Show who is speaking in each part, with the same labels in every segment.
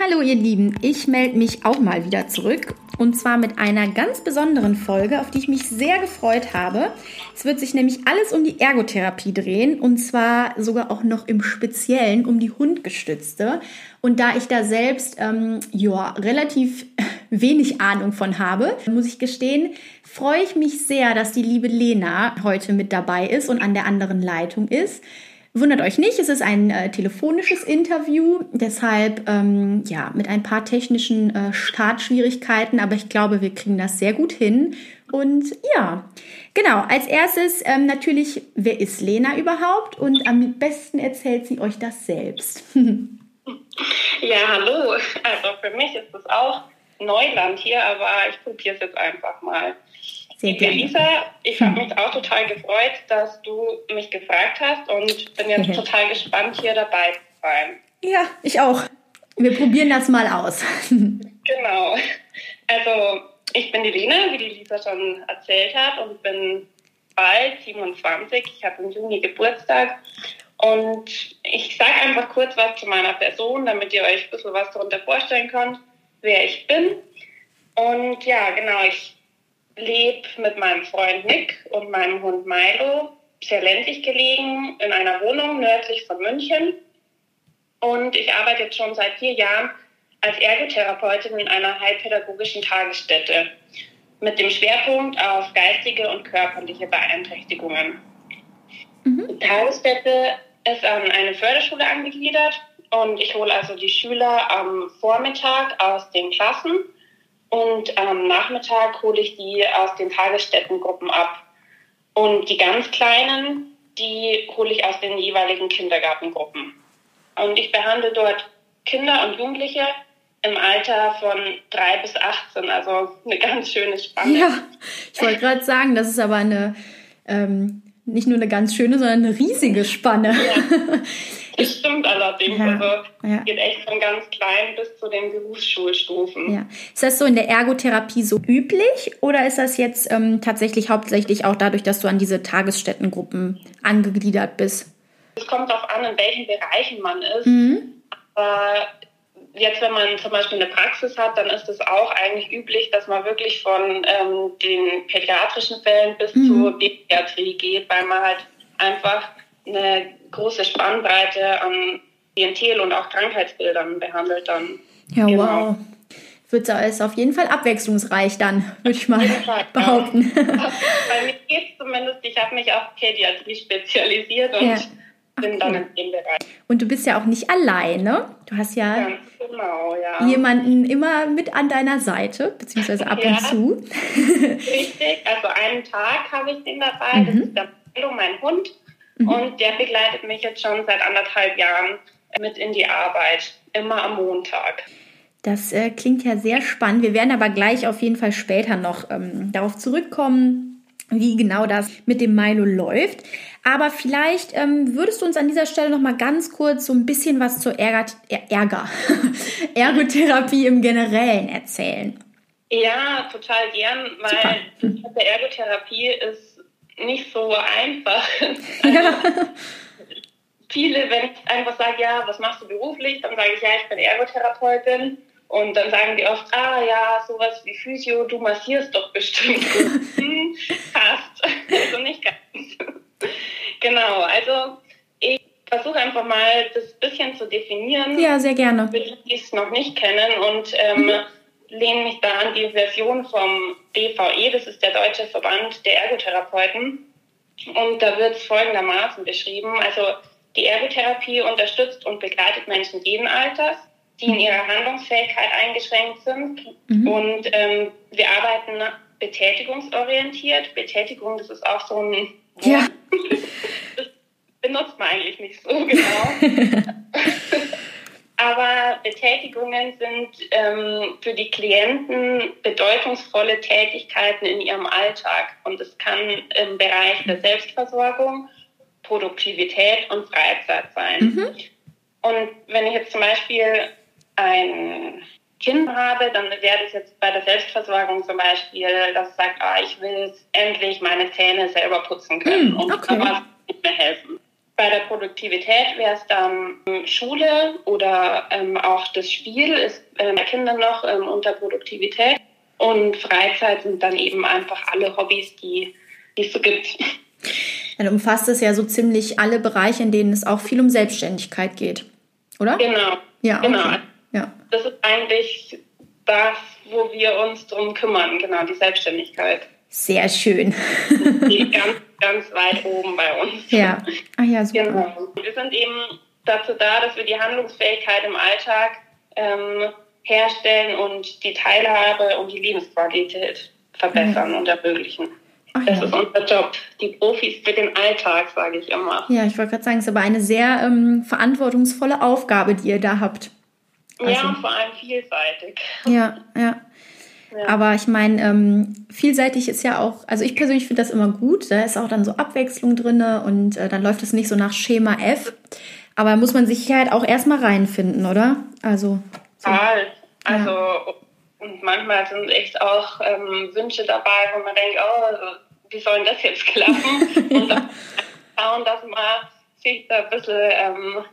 Speaker 1: Hallo ihr Lieben, ich melde mich auch mal wieder zurück und zwar mit einer ganz besonderen Folge, auf die ich mich sehr gefreut habe. Es wird sich nämlich alles um die Ergotherapie drehen und zwar sogar auch noch im Speziellen um die Hundgestützte. Und da ich da selbst ähm, ja, relativ wenig Ahnung von habe, muss ich gestehen, freue ich mich sehr, dass die liebe Lena heute mit dabei ist und an der anderen Leitung ist. Wundert euch nicht, es ist ein äh, telefonisches Interview, deshalb ähm, ja mit ein paar technischen äh, Startschwierigkeiten, aber ich glaube, wir kriegen das sehr gut hin. Und ja, genau, als erstes ähm, natürlich, wer ist Lena überhaupt? Und am besten erzählt sie euch das selbst.
Speaker 2: ja, hallo. Also für mich ist es auch Neuland hier, aber ich probiere es jetzt einfach mal. Sehr gerne. Lisa, ich habe mich auch total gefreut, dass du mich gefragt hast und bin jetzt mhm. total gespannt, hier dabei zu sein.
Speaker 1: Ja, ich auch. Wir probieren das mal aus.
Speaker 2: genau. Also, ich bin die Lena, wie die Lisa schon erzählt hat, und bin bald 27. Ich habe im Juni Geburtstag. Und ich sage einfach kurz was zu meiner Person, damit ihr euch ein bisschen was darunter vorstellen könnt, wer ich bin. Und ja, genau, ich lebe mit meinem Freund Nick und meinem Hund Milo, sehr ländlich gelegen, in einer Wohnung nördlich von München. Und ich arbeite jetzt schon seit vier Jahren als Ergotherapeutin in einer heilpädagogischen Tagesstätte mit dem Schwerpunkt auf geistige und körperliche Beeinträchtigungen. Mhm. Die Tagesstätte ist an eine Förderschule angegliedert und ich hole also die Schüler am Vormittag aus den Klassen und am Nachmittag hole ich die aus den Tagesstättengruppen ab. Und die ganz Kleinen, die hole ich aus den jeweiligen Kindergartengruppen. Und ich behandle dort Kinder und Jugendliche im Alter von 3 bis 18, also eine ganz schöne Spanne.
Speaker 1: Ja, ich wollte gerade sagen, das ist aber eine, ähm, nicht nur eine ganz schöne, sondern eine riesige Spanne. Ja.
Speaker 2: Das stimmt allerdings. Ja, also ja. geht echt von ganz klein bis zu den Berufsschulstufen.
Speaker 1: Ja. Ist das so in der Ergotherapie so üblich oder ist das jetzt ähm, tatsächlich hauptsächlich auch dadurch, dass du an diese Tagesstättengruppen angegliedert bist?
Speaker 2: Es kommt darauf an, in welchen Bereichen man ist. Mhm. Aber jetzt, wenn man zum Beispiel eine Praxis hat, dann ist es auch eigentlich üblich, dass man wirklich von ähm, den pädiatrischen Fällen bis mhm. zur Pädiatrie geht, weil man halt einfach eine große Spannbreite an Klientel und auch Krankheitsbildern behandelt dann.
Speaker 1: Ja, genau. wow. Wird es auf jeden Fall abwechslungsreich dann, würde ich mal Fall, behaupten. Ja.
Speaker 2: Bei mir geht es zumindest, ich habe mich auf Pädiatrie spezialisiert und ja. bin dann in dem Bereich.
Speaker 1: Und du bist ja auch nicht alleine. Du hast ja,
Speaker 2: genau, ja.
Speaker 1: jemanden immer mit an deiner Seite, beziehungsweise ab und zu.
Speaker 2: Richtig, also einen Tag habe ich den dabei. Mhm. Das ist der Milo, mein Hund. Mhm. Und der begleitet mich jetzt schon seit anderthalb Jahren mit in die Arbeit, immer am Montag.
Speaker 1: Das äh, klingt ja sehr spannend. Wir werden aber gleich auf jeden Fall später noch ähm, darauf zurückkommen, wie genau das mit dem Milo läuft. Aber vielleicht ähm, würdest du uns an dieser Stelle noch mal ganz kurz so ein bisschen was zur Ärger, Ärger. Ergotherapie im Generellen erzählen.
Speaker 2: Ja, total gern, weil Super. Ergotherapie ist nicht so einfach. Ja. viele, wenn ich einfach sage, ja, was machst du beruflich, dann sage ich, ja, ich bin Ergotherapeutin. Und dann sagen die oft, ah ja, sowas wie Physio, du massierst doch bestimmt. hm, fast. Also nicht ganz. genau, also ich versuche einfach mal das bisschen zu definieren.
Speaker 1: Ja, sehr gerne.
Speaker 2: Für die, die es noch nicht kennen. Und ähm, mhm lehne mich da an die Version vom DVE, das ist der Deutsche Verband der Ergotherapeuten. Und da wird es folgendermaßen beschrieben. Also die Ergotherapie unterstützt und begleitet Menschen jeden Alters, die in ihrer Handlungsfähigkeit eingeschränkt sind. Mhm. Und ähm, wir arbeiten betätigungsorientiert. Betätigung, das ist auch so ein Wort. Ja. Das benutzt man eigentlich nicht so genau. aber Betätigungen sind ähm, für die Klienten bedeutungsvolle Tätigkeiten in ihrem Alltag. Und es kann im Bereich der Selbstversorgung, Produktivität und Freizeit sein. Mhm. Und wenn ich jetzt zum Beispiel ein Kind habe, dann wäre das jetzt bei der Selbstversorgung zum Beispiel, dass es sagt, ah, ich will endlich meine Zähne selber putzen können mhm, okay. und kann nicht mehr helfen. Bei der Produktivität wäre es dann Schule oder ähm, auch das Spiel ist äh, bei Kindern noch ähm, unter Produktivität. Und Freizeit sind dann eben einfach alle Hobbys, die, die es so gibt.
Speaker 1: Dann umfasst es ja so ziemlich alle Bereiche, in denen es auch viel um Selbstständigkeit geht, oder?
Speaker 2: Genau.
Speaker 1: Ja,
Speaker 2: genau.
Speaker 1: Okay. ja.
Speaker 2: Das ist eigentlich das, wo wir uns drum kümmern, genau, die Selbstständigkeit.
Speaker 1: Sehr schön.
Speaker 2: Die ganz, ganz weit oben bei uns.
Speaker 1: Ja. Ach ja, super.
Speaker 2: Genau. Wir sind eben dazu da, dass wir die Handlungsfähigkeit im Alltag ähm, herstellen und die Teilhabe und die Lebensqualität verbessern und ermöglichen.
Speaker 1: Ach
Speaker 2: Das
Speaker 1: ja.
Speaker 2: ist unser Job. Die Profis für den Alltag, sage ich immer.
Speaker 1: Ja, ich wollte gerade sagen, es ist aber eine sehr ähm, verantwortungsvolle Aufgabe, die ihr da habt. Also-
Speaker 2: ja, und vor allem vielseitig.
Speaker 1: Ja, ja.
Speaker 2: Ja.
Speaker 1: Aber ich meine, ähm, vielseitig ist ja auch, also ich persönlich finde das immer gut. Da ist auch dann so Abwechslung drin und äh, dann läuft es nicht so nach Schema F. Aber muss man sich halt auch erstmal reinfinden, oder? Also, so.
Speaker 2: Total. Also, und manchmal sind echt auch ähm, Wünsche dabei, wo man denkt, oh, wie soll denn das jetzt klappen? Und dann schauen, dass man sich da ein bisschen ähm,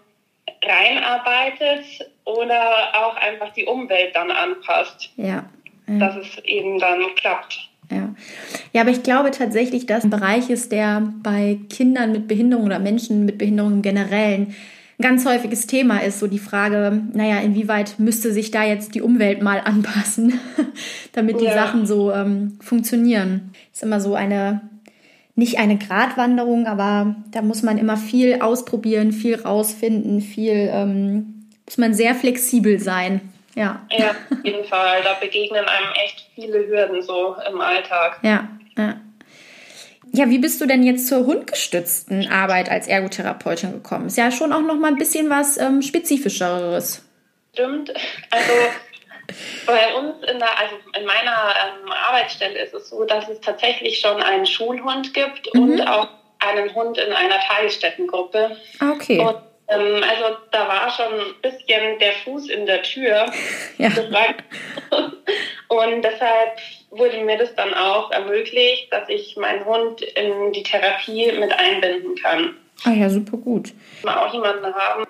Speaker 2: reinarbeitet oder auch einfach die Umwelt dann anpasst,
Speaker 1: ja. Ja.
Speaker 2: dass es eben dann klappt.
Speaker 1: Ja. ja, aber ich glaube tatsächlich, dass ein Bereich ist, der bei Kindern mit Behinderung oder Menschen mit Behinderung im Generellen ein ganz häufiges Thema ist. So die Frage, naja, inwieweit müsste sich da jetzt die Umwelt mal anpassen, damit die
Speaker 2: Ja.
Speaker 1: Sachen so ähm, funktionieren. Ist immer so eine, nicht eine Gratwanderung, aber da muss man immer viel ausprobieren, viel rausfinden, viel, ähm, muss man sehr flexibel sein. Ja,
Speaker 2: Ja, auf jeden Fall. Da begegnen einem echt viele Hürden so im Alltag.
Speaker 1: Ja, ja. Ja, wie bist du denn jetzt zur hundgestützten Arbeit als Ergotherapeutin gekommen? Ist ja schon auch noch mal ein bisschen was ähm, Spezifischeres.
Speaker 2: Stimmt. Also bei uns in der, also in meiner ähm, Arbeitsstelle ist es so, dass es tatsächlich schon einen Schulhund gibt
Speaker 1: Mhm.
Speaker 2: und auch einen Hund in einer Tagesstättengruppe.
Speaker 1: Ah, okay.
Speaker 2: Und ähm, also da war schon ein bisschen der Fuß in der Tür.
Speaker 1: Ja.
Speaker 2: Und deshalb wurde mir das dann auch ermöglicht, dass ich meinen Hund in die Therapie mit einbinden kann.
Speaker 1: Ah ja, super gut.
Speaker 2: Mal auch jemanden haben,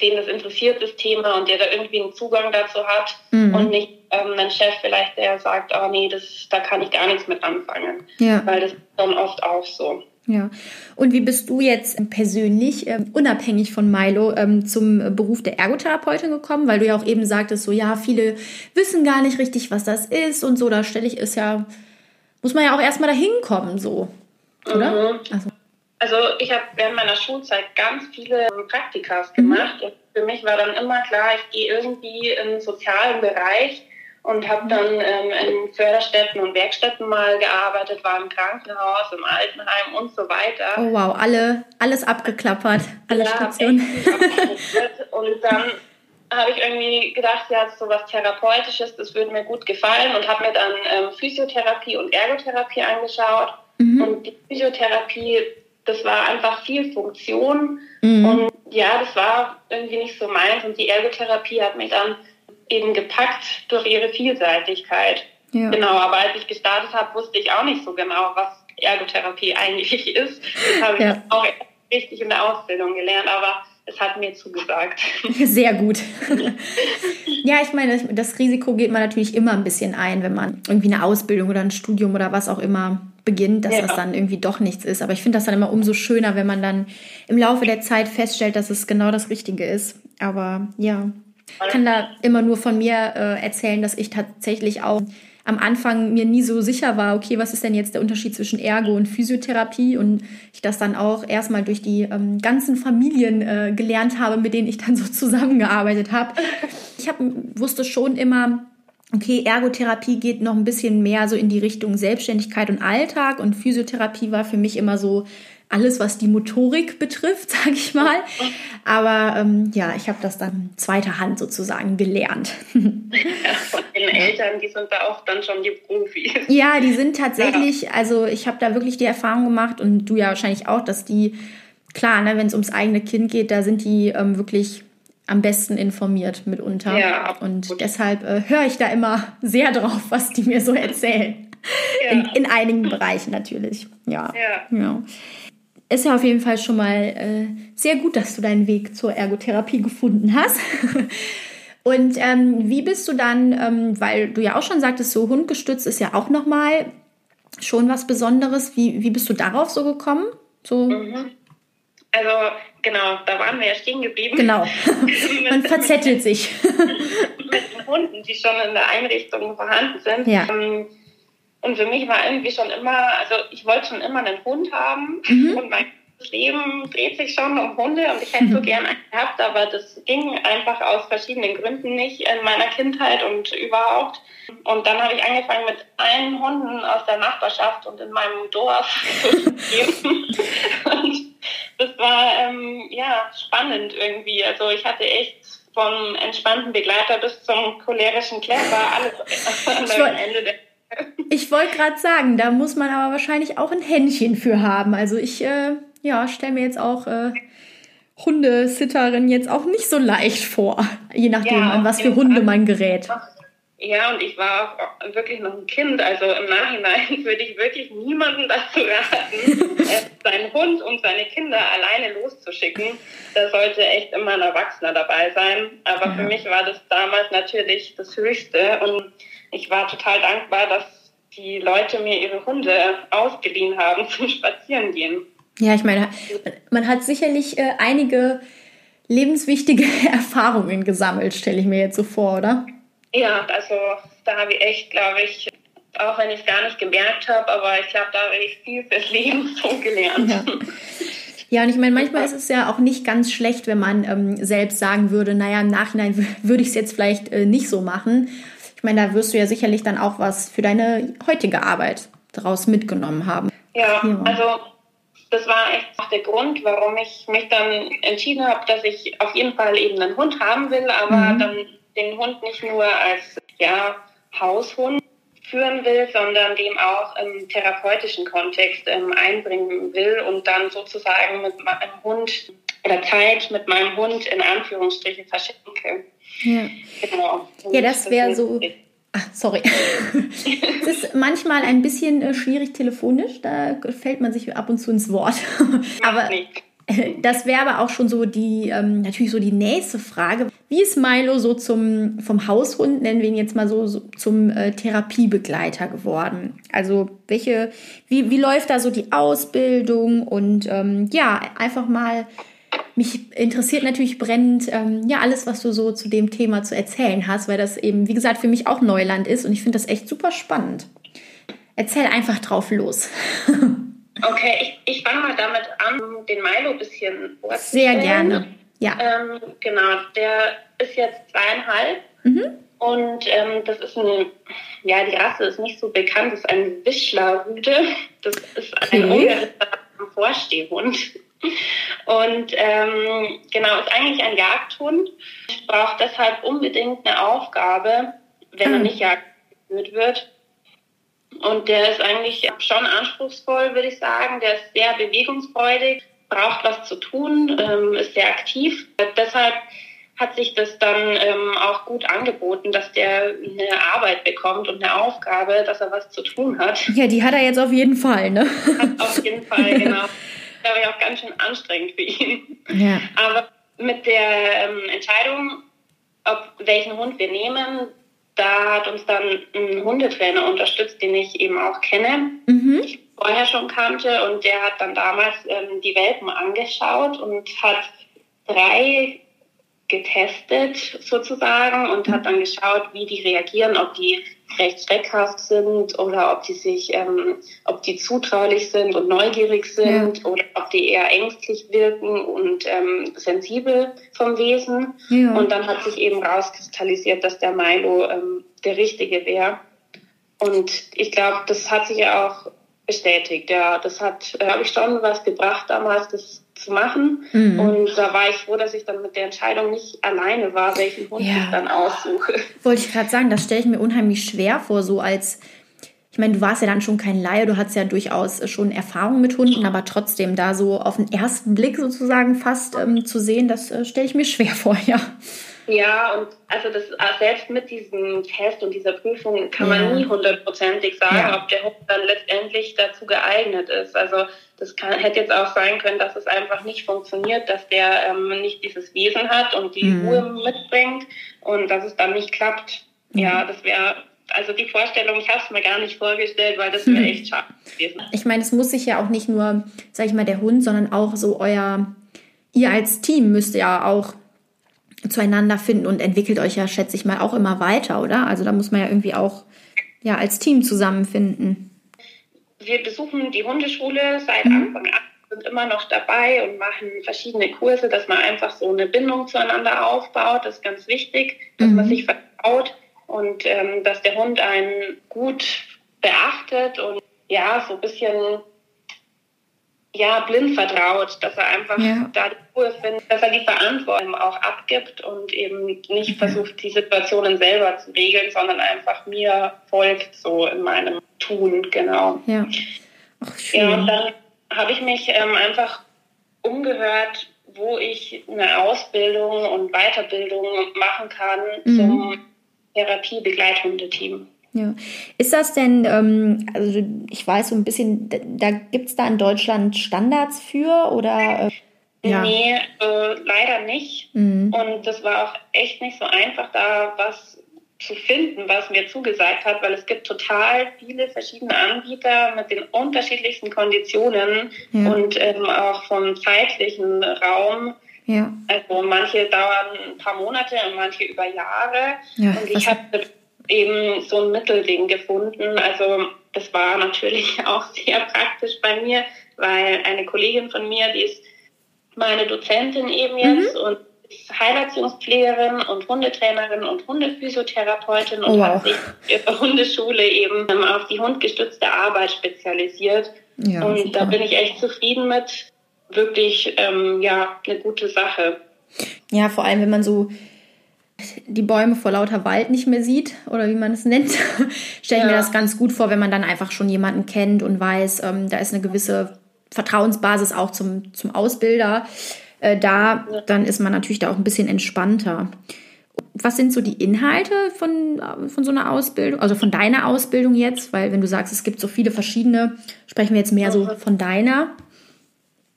Speaker 2: den das interessiert, das Thema, und der da irgendwie einen Zugang dazu hat
Speaker 1: Mhm.
Speaker 2: und nicht ähm, ein Chef vielleicht, der sagt, oh nee, das, da kann ich gar nichts mit anfangen.
Speaker 1: Ja.
Speaker 2: Weil das ist dann oft auch so.
Speaker 1: Ja. Und wie bist du jetzt persönlich, ähm, unabhängig von Milo, ähm, zum äh, Beruf der Ergotherapeutin gekommen? Weil du ja auch eben sagtest, so ja, viele wissen gar nicht richtig, was das ist und so. Da stelle ich es ja, muss man ja auch erstmal dahin kommen, so. Oder?
Speaker 2: Mhm.
Speaker 1: Also,
Speaker 2: Also ich habe während meiner Schulzeit ganz viele ähm, Praktikas gemacht und für mich war dann immer klar, ich gehe irgendwie im sozialen Bereich und habe dann ähm, in Förderstätten und Werkstätten mal gearbeitet, war im Krankenhaus, im Altenheim und so weiter.
Speaker 1: oh wow, alle, alles abgeklappert, alle
Speaker 2: Ja,
Speaker 1: Stationen.
Speaker 2: und dann habe ich irgendwie gedacht, ja, so was Therapeutisches, das würde mir gut gefallen und habe mir dann ähm, Physiotherapie und Ergotherapie angeschaut.
Speaker 1: Mhm.
Speaker 2: Und die Physiotherapie, das war einfach viel Funktion.
Speaker 1: Mhm.
Speaker 2: Und ja, das war irgendwie nicht so meins. Und die Ergotherapie hat mich dann eben gepackt durch ihre Vielseitigkeit.
Speaker 1: Ja.
Speaker 2: Genau, aber als ich gestartet habe, wusste ich auch nicht so genau, was Ergotherapie eigentlich ist. Das habe ich
Speaker 1: Ja.
Speaker 2: auch erst richtig in der Ausbildung gelernt, aber es hat mir zugesagt.
Speaker 1: Sehr gut. ja, ich meine, das- das Risiko geht man natürlich immer ein bisschen ein, wenn man irgendwie eine Ausbildung oder ein Studium oder was auch immer beginnt, dass
Speaker 2: Ja.
Speaker 1: das dann irgendwie doch nichts ist. Aber ich finde das dann immer umso schöner, wenn man dann im Laufe der Zeit feststellt, dass es genau das Richtige ist. Aber ja, ich kann da immer nur von mir äh, erzählen, dass ich tatsächlich auch am Anfang mir nie so sicher war, okay, was ist denn jetzt der Unterschied zwischen Ergo und Physiotherapie und ich das dann auch erstmal durch die ähm, ganzen Familien äh, gelernt habe, mit denen ich dann so zusammengearbeitet habe. Ich hab, wusste schon immer, okay, Ergotherapie geht noch ein bisschen mehr so in die Richtung Selbstständigkeit und Alltag und Physiotherapie war für mich immer so alles, was die Motorik betrifft, sage ich mal. Aber ähm, ja, ich habe das dann zweiter Hand sozusagen gelernt.
Speaker 2: Ja, von den Eltern, die sind da auch dann schon die Profis.
Speaker 1: Ja, die sind tatsächlich, also ich habe da wirklich die Erfahrung gemacht und du ja wahrscheinlich auch, dass die, klar, ne, wenn es ums eigene Kind geht, da sind die ähm, wirklich am besten informiert mitunter.
Speaker 2: Ja,
Speaker 1: und deshalb äh, höre ich da immer sehr drauf, was die mir so erzählen.
Speaker 2: Ja.
Speaker 1: In, in einigen Bereichen natürlich. Ja.
Speaker 2: Ja.
Speaker 1: ja. Ist ja auf jeden Fall schon mal äh, sehr gut, dass du deinen Weg zur Ergotherapie gefunden hast. Und ähm, wie bist du dann, ähm, weil du ja auch schon sagtest, so hundgestützt ist ja auch nochmal schon was Besonderes. Wie, wie bist du darauf so gekommen? So?
Speaker 2: Mhm. Also genau, da waren wir ja stehen geblieben.
Speaker 1: Genau, man verzettelt sich.
Speaker 2: mit den Hunden, die schon in der Einrichtung vorhanden sind.
Speaker 1: Ja.
Speaker 2: Ähm, und für mich war irgendwie schon immer, also ich wollte schon immer einen Hund haben
Speaker 1: Mhm.
Speaker 2: und mein Leben dreht sich schon um Hunde und ich hätte so gern einen gehabt, aber das ging einfach aus verschiedenen Gründen nicht in meiner Kindheit und überhaupt. Und dann habe ich angefangen mit allen Hunden aus der Nachbarschaft und in meinem Dorf zu gehen. Und das war ähm, ja spannend irgendwie. Also ich hatte echt vom entspannten Begleiter bis zum cholerischen Klepper alles
Speaker 1: woll-
Speaker 2: Ende der
Speaker 1: Ich wollte gerade sagen, da muss man aber wahrscheinlich auch ein Händchen für haben. Also ich, äh, ja, stelle mir jetzt auch äh, Hundesitterin jetzt auch nicht so leicht vor, je nachdem,
Speaker 2: Ja,
Speaker 1: an was für Hunde man gerät.
Speaker 2: Ja, und ich war auch wirklich noch ein Kind. Also im Nachhinein würde ich wirklich niemanden dazu raten, äh, seinen Hund und seine Kinder alleine loszuschicken. Da sollte echt immer ein Erwachsener dabei sein. Aber
Speaker 1: Ja.
Speaker 2: für mich war das damals natürlich das Höchste. Und ich war total dankbar, dass die Leute mir ihre Hunde ausgeliehen haben zum Spazierengehen.
Speaker 1: Ja, ich meine, man hat sicherlich äh, einige lebenswichtige Erfahrungen gesammelt, stelle ich mir jetzt so vor, oder?
Speaker 2: Ja, also da habe ich echt, glaube ich, auch wenn ich es gar nicht gemerkt habe, aber ich glaube, da habe ich viel fürs Leben so gelernt.
Speaker 1: Ja. Ja, und ich meine, manchmal ist es ja auch nicht ganz schlecht, wenn man ähm, selbst sagen würde, naja, im Nachhinein würde ich es jetzt vielleicht äh, nicht so machen. Ich meine, da wirst du ja sicherlich dann auch was für deine heutige Arbeit daraus mitgenommen haben.
Speaker 2: Ja,
Speaker 1: Ja.
Speaker 2: also das war echt auch der Grund, warum ich mich dann entschieden habe, dass ich auf jeden Fall eben einen Hund haben will, aber
Speaker 1: Mhm.
Speaker 2: dann den Hund nicht nur als ja, Haushund führen will, sondern dem auch im therapeutischen Kontext ähm, einbringen will und dann sozusagen mit meinem Hund oder Zeit mit meinem Hund in Anführungsstrichen verschenke.
Speaker 1: Ja,
Speaker 2: Genau.
Speaker 1: ja das wäre so. Ach, sorry. es ist manchmal ein bisschen äh, schwierig telefonisch, da fällt man sich ab und zu ins Wort. aber. Das wäre aber auch schon so die, ähm, natürlich so die nächste Frage. Wie ist Milo so zum, vom Haushund, nennen wir ihn jetzt mal so, so zum äh, Therapiebegleiter geworden? Also welche, wie, wie läuft da so die Ausbildung? Und ähm, ja, einfach mal, mich interessiert natürlich brennend, ähm, ja, alles, was du so zu dem Thema zu erzählen hast, weil das eben, wie gesagt, für mich auch Neuland ist und ich finde das echt super spannend. Erzähl einfach drauf los.
Speaker 2: Okay, ich, ich fange mal damit an, den Milo ein bisschen
Speaker 1: Sehr
Speaker 2: vorzustellen.
Speaker 1: gerne. Ja.
Speaker 2: Ähm, genau, der ist jetzt zweieinhalb
Speaker 1: Mhm.
Speaker 2: und ähm, das ist eine, ja, die Rasse ist nicht so bekannt, das ist ein Wischler-Rüde. Das ist ein
Speaker 1: Okay.
Speaker 2: ungarischer Vorstehhund. Und ähm, genau, ist eigentlich ein Jagdhund, braucht deshalb unbedingt eine Aufgabe, wenn er nicht Jagd geführt wird. Und der ist eigentlich schon anspruchsvoll, würde ich sagen. Der ist sehr bewegungsfreudig, braucht was zu tun, ähm, ist sehr aktiv. Deshalb hat sich das dann ähm, auch gut angeboten, dass der eine Arbeit bekommt und eine Aufgabe, dass er was zu tun hat.
Speaker 1: Ja, die hat er jetzt auf jeden Fall, ne?
Speaker 2: Hat auf jeden Fall, genau. Glaube ich auch ganz schön anstrengend für ihn.
Speaker 1: Ja.
Speaker 2: Aber mit der ähm, Entscheidung, ob welchen Hund wir nehmen, da hat uns dann ein Hundetrainer unterstützt, den ich eben auch kenne,
Speaker 1: Mhm.
Speaker 2: vorher schon kannte. Und der hat dann damals ähm, die Welpen angeschaut und hat drei getestet sozusagen und hat dann geschaut, wie die reagieren, ob die recht schreckhaft sind oder ob die sich, ähm, ob die zutraulich sind und neugierig sind oder ob die eher ängstlich wirken und ähm, sensibel vom Wesen.
Speaker 1: Ja.
Speaker 2: Und dann hat sich eben rauskristallisiert, dass der Milo ähm, der richtige wäre. Und ich glaube, das hat sich ja auch bestätigt. Ja, das hat, äh, habe ich schon was gebracht damals, das zu machen.
Speaker 1: Mhm.
Speaker 2: Und da war ich froh, dass ich dann mit der Entscheidung nicht alleine war, welchen Hund
Speaker 1: Ja.
Speaker 2: ich dann aussuche.
Speaker 1: Wollte ich gerade sagen, das stelle ich mir unheimlich schwer vor, so als, ich meine, du warst ja dann schon kein Laie, du hattest ja durchaus schon Erfahrung mit Hunden, aber trotzdem da so auf den ersten Blick sozusagen fast ähm, zu sehen, das äh, stelle ich mir schwer vor, ja.
Speaker 2: Ja, und also das selbst mit diesem Test und dieser Prüfung kann man nie hundertprozentig sagen, ja. ob der Hund dann letztendlich dazu geeignet ist. Also das kann, hätte jetzt auch sein können, dass es einfach nicht funktioniert, dass der ähm, nicht dieses Wesen hat und die mhm. Ruhe mitbringt und dass es dann nicht klappt. Mhm. Ja, das wäre also die Vorstellung, ich habe es mir gar nicht vorgestellt, weil das wäre mhm. echt schade gewesen.
Speaker 1: Ich meine, es muss sich ja auch nicht nur, sag ich mal, der Hund, sondern auch so euer, ihr als Team müsst ja auch zueinander finden und entwickelt euch ja, schätze ich mal, auch immer weiter, oder? Also da muss man ja irgendwie auch ja, als Team zusammenfinden.
Speaker 2: Wir besuchen die Hundeschule seit mhm. Anfang an, sind immer noch dabei und machen verschiedene Kurse, dass man einfach so eine Bindung zueinander aufbaut. Das ist ganz wichtig, dass mhm. man sich vertraut und ähm, dass der Hund einen gut beachtet und ja, so ein bisschen ja, blind vertraut, dass er einfach ja. da die Ruhe findet, dass er die Verantwortung auch abgibt und eben nicht versucht, die Situationen selber zu regeln, sondern einfach mir folgt so in meinem Tun, genau.
Speaker 1: Ja.
Speaker 2: Ach, schön. Ja, und dann habe ich mich ähm, einfach umgehört, wo ich eine Ausbildung und Weiterbildung machen kann mhm. zum Therapie-Begleithundeteam.
Speaker 1: Ja. Ist das denn, ähm, also ich weiß so ein bisschen, da gibt es da in Deutschland Standards für oder?
Speaker 2: Äh, ja. Nee, äh, leider nicht. Mhm. Und das war auch echt nicht so einfach, da was zu finden, was mir zugesagt hat, weil es gibt total viele verschiedene Anbieter mit den unterschiedlichsten Konditionen ja. und ähm, auch vom zeitlichen Raum. Ja. Also manche dauern ein paar Monate und manche über Jahre. Ja, und ich habe eben so ein Mittelding gefunden. Also das war natürlich auch sehr praktisch bei mir, weil eine Kollegin von mir, die ist meine Dozentin eben jetzt mhm. und ist Heilerziehungspflegerin und Hundetrainerin und Hundephysiotherapeutin und oh, wow. hat sich ihre Hundeschule eben auf die hundgestützte Arbeit spezialisiert. Ja, und super. da bin ich echt zufrieden mit. Wirklich, ähm, ja, eine gute Sache.
Speaker 1: Ja, vor allem, wenn man so die Bäume vor lauter Wald nicht mehr sieht oder wie man es nennt, stelle ich ja. mir das ganz gut vor, wenn man dann einfach schon jemanden kennt und weiß, ähm, da ist eine gewisse Vertrauensbasis auch zum, zum Ausbilder äh, da, ja. dann ist man natürlich da auch ein bisschen entspannter. Was sind so die Inhalte von, von so einer Ausbildung, also von deiner Ausbildung jetzt? Weil wenn du sagst, es gibt so viele verschiedene, sprechen wir jetzt mehr so von deiner.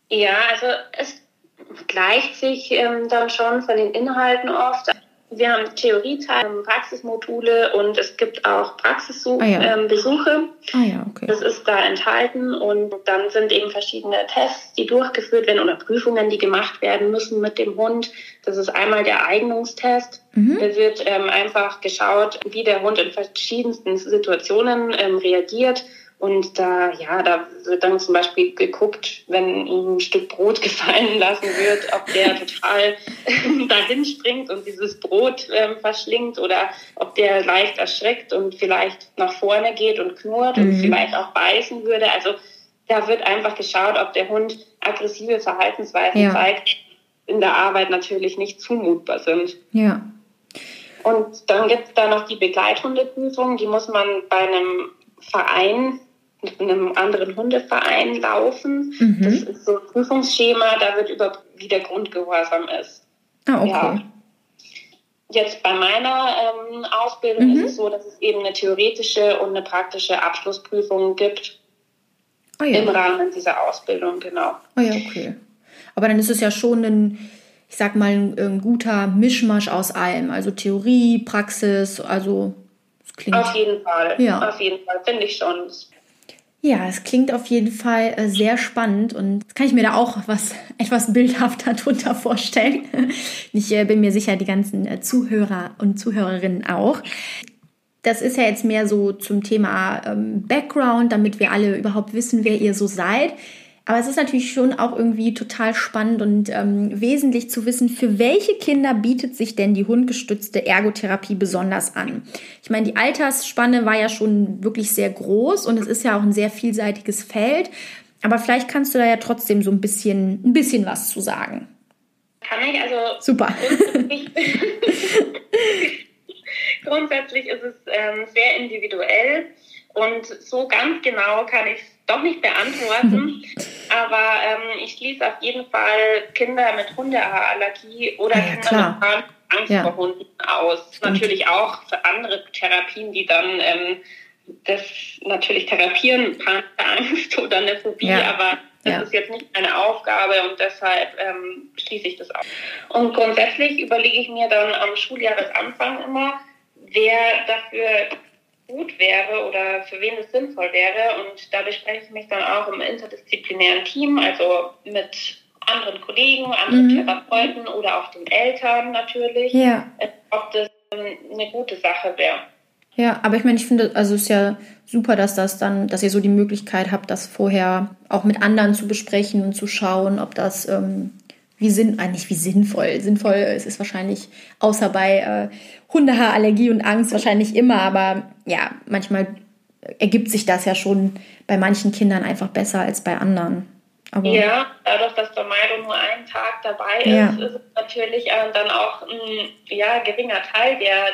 Speaker 2: Ja, also es gleicht sich ähm, dann schon von den Inhalten oft. Wir haben Theorieteil, Praxismodule und es gibt auch Praxisbesuche. Ah, ja. ähm,
Speaker 1: ah, ja, okay.
Speaker 2: Das ist da enthalten und dann sind eben verschiedene Tests, die durchgeführt werden oder Prüfungen, die gemacht werden müssen mit dem Hund. Das ist einmal der Eignungstest. Mhm. Da wird ähm, einfach geschaut, wie der Hund in verschiedensten Situationen ähm, reagiert und da, ja, da wird dann zum Beispiel geguckt, wenn ihm ein Stück Brot gefallen lassen wird, ob der total dahin springt und dieses Brot ähm, verschlingt oder ob der leicht erschreckt und vielleicht nach vorne geht und knurrt mhm. und vielleicht auch beißen würde. Also da wird einfach geschaut, ob der Hund aggressive Verhaltensweisen ja. zeigt, in der Arbeit natürlich nicht zumutbar sind.
Speaker 1: Ja.
Speaker 2: Und dann gibt es da noch die Begleithundeprüfung, die muss man bei einem Verein in einem anderen Hundeverein laufen. Mhm. Das ist so ein Prüfungsschema, da wird über wie der Grundgehorsam ist.
Speaker 1: Ah, okay. Ja.
Speaker 2: Jetzt bei meiner ähm, Ausbildung mhm. ist es so, dass es eben eine theoretische und eine praktische Abschlussprüfung gibt. Oh, ja. Im Rahmen dieser Ausbildung, genau.
Speaker 1: Oh ja, okay. Aber dann ist es ja schon ein, ich sag mal, ein, ein guter Mischmasch aus allem. Also Theorie, Praxis, also
Speaker 2: klingt. Auf jeden Fall. Ja. Auf jeden Fall, finde ich schon.
Speaker 1: Ja, es klingt auf jeden Fall äh, sehr spannend und kann ich mir da auch was etwas bildhafter drunter vorstellen. Ich äh, bin mir sicher, die ganzen äh, Zuhörer und Zuhörerinnen auch. Das ist ja jetzt mehr so zum Thema ähm, Background, damit wir alle überhaupt wissen, wer ihr so seid. Aber es ist natürlich schon auch irgendwie total spannend und ähm, wesentlich zu wissen, für welche Kinder bietet sich denn die hundgestützte Ergotherapie besonders an. Ich meine, die Altersspanne war ja schon wirklich sehr groß und es ist ja auch ein sehr vielseitiges Feld. Aber vielleicht kannst du da ja trotzdem so ein bisschen, ein bisschen was zu sagen.
Speaker 2: Kann ich also.
Speaker 1: Super.
Speaker 2: Grundsätzlich ist es ähm, sehr individuell und so ganz genau kann ich doch nicht beantworten. Aber ähm, ich schließe auf jeden Fall Kinder mit Hundeallergie oder ja, Kinder mit Angst ja. vor Hunden aus. Stimmt. Natürlich auch für andere Therapien, die dann ähm, das natürlich therapieren, Angst oder eine Phobie, ja. aber das ja. ist jetzt nicht meine Aufgabe und deshalb ähm, schließe ich das aus. Und grundsätzlich überlege ich mir dann am Schuljahresanfang immer, wer dafür gut wäre oder für wen es sinnvoll wäre. Und da bespreche ich mich dann auch im interdisziplinären Team, also mit anderen Kollegen, anderen mhm. Therapeuten oder auch den Eltern natürlich, ja. ob das eine gute Sache wäre.
Speaker 1: Ja, aber ich meine, ich finde, also es ist ja super, dass das dann, dass ihr so die Möglichkeit habt, das vorher auch mit anderen zu besprechen und zu schauen, ob das ähm, wie sinn, äh, nicht wie sinnvoll, sinnvoll es ist wahrscheinlich außer bei äh, Hundehaarallergie und Angst wahrscheinlich immer, aber ja, manchmal ergibt sich das ja schon bei manchen Kindern einfach besser als bei anderen.
Speaker 2: Aber ja, dadurch, dass Milo nur einen Tag dabei ist, ja. ist es natürlich äh, dann auch ein ja, geringer Teil, der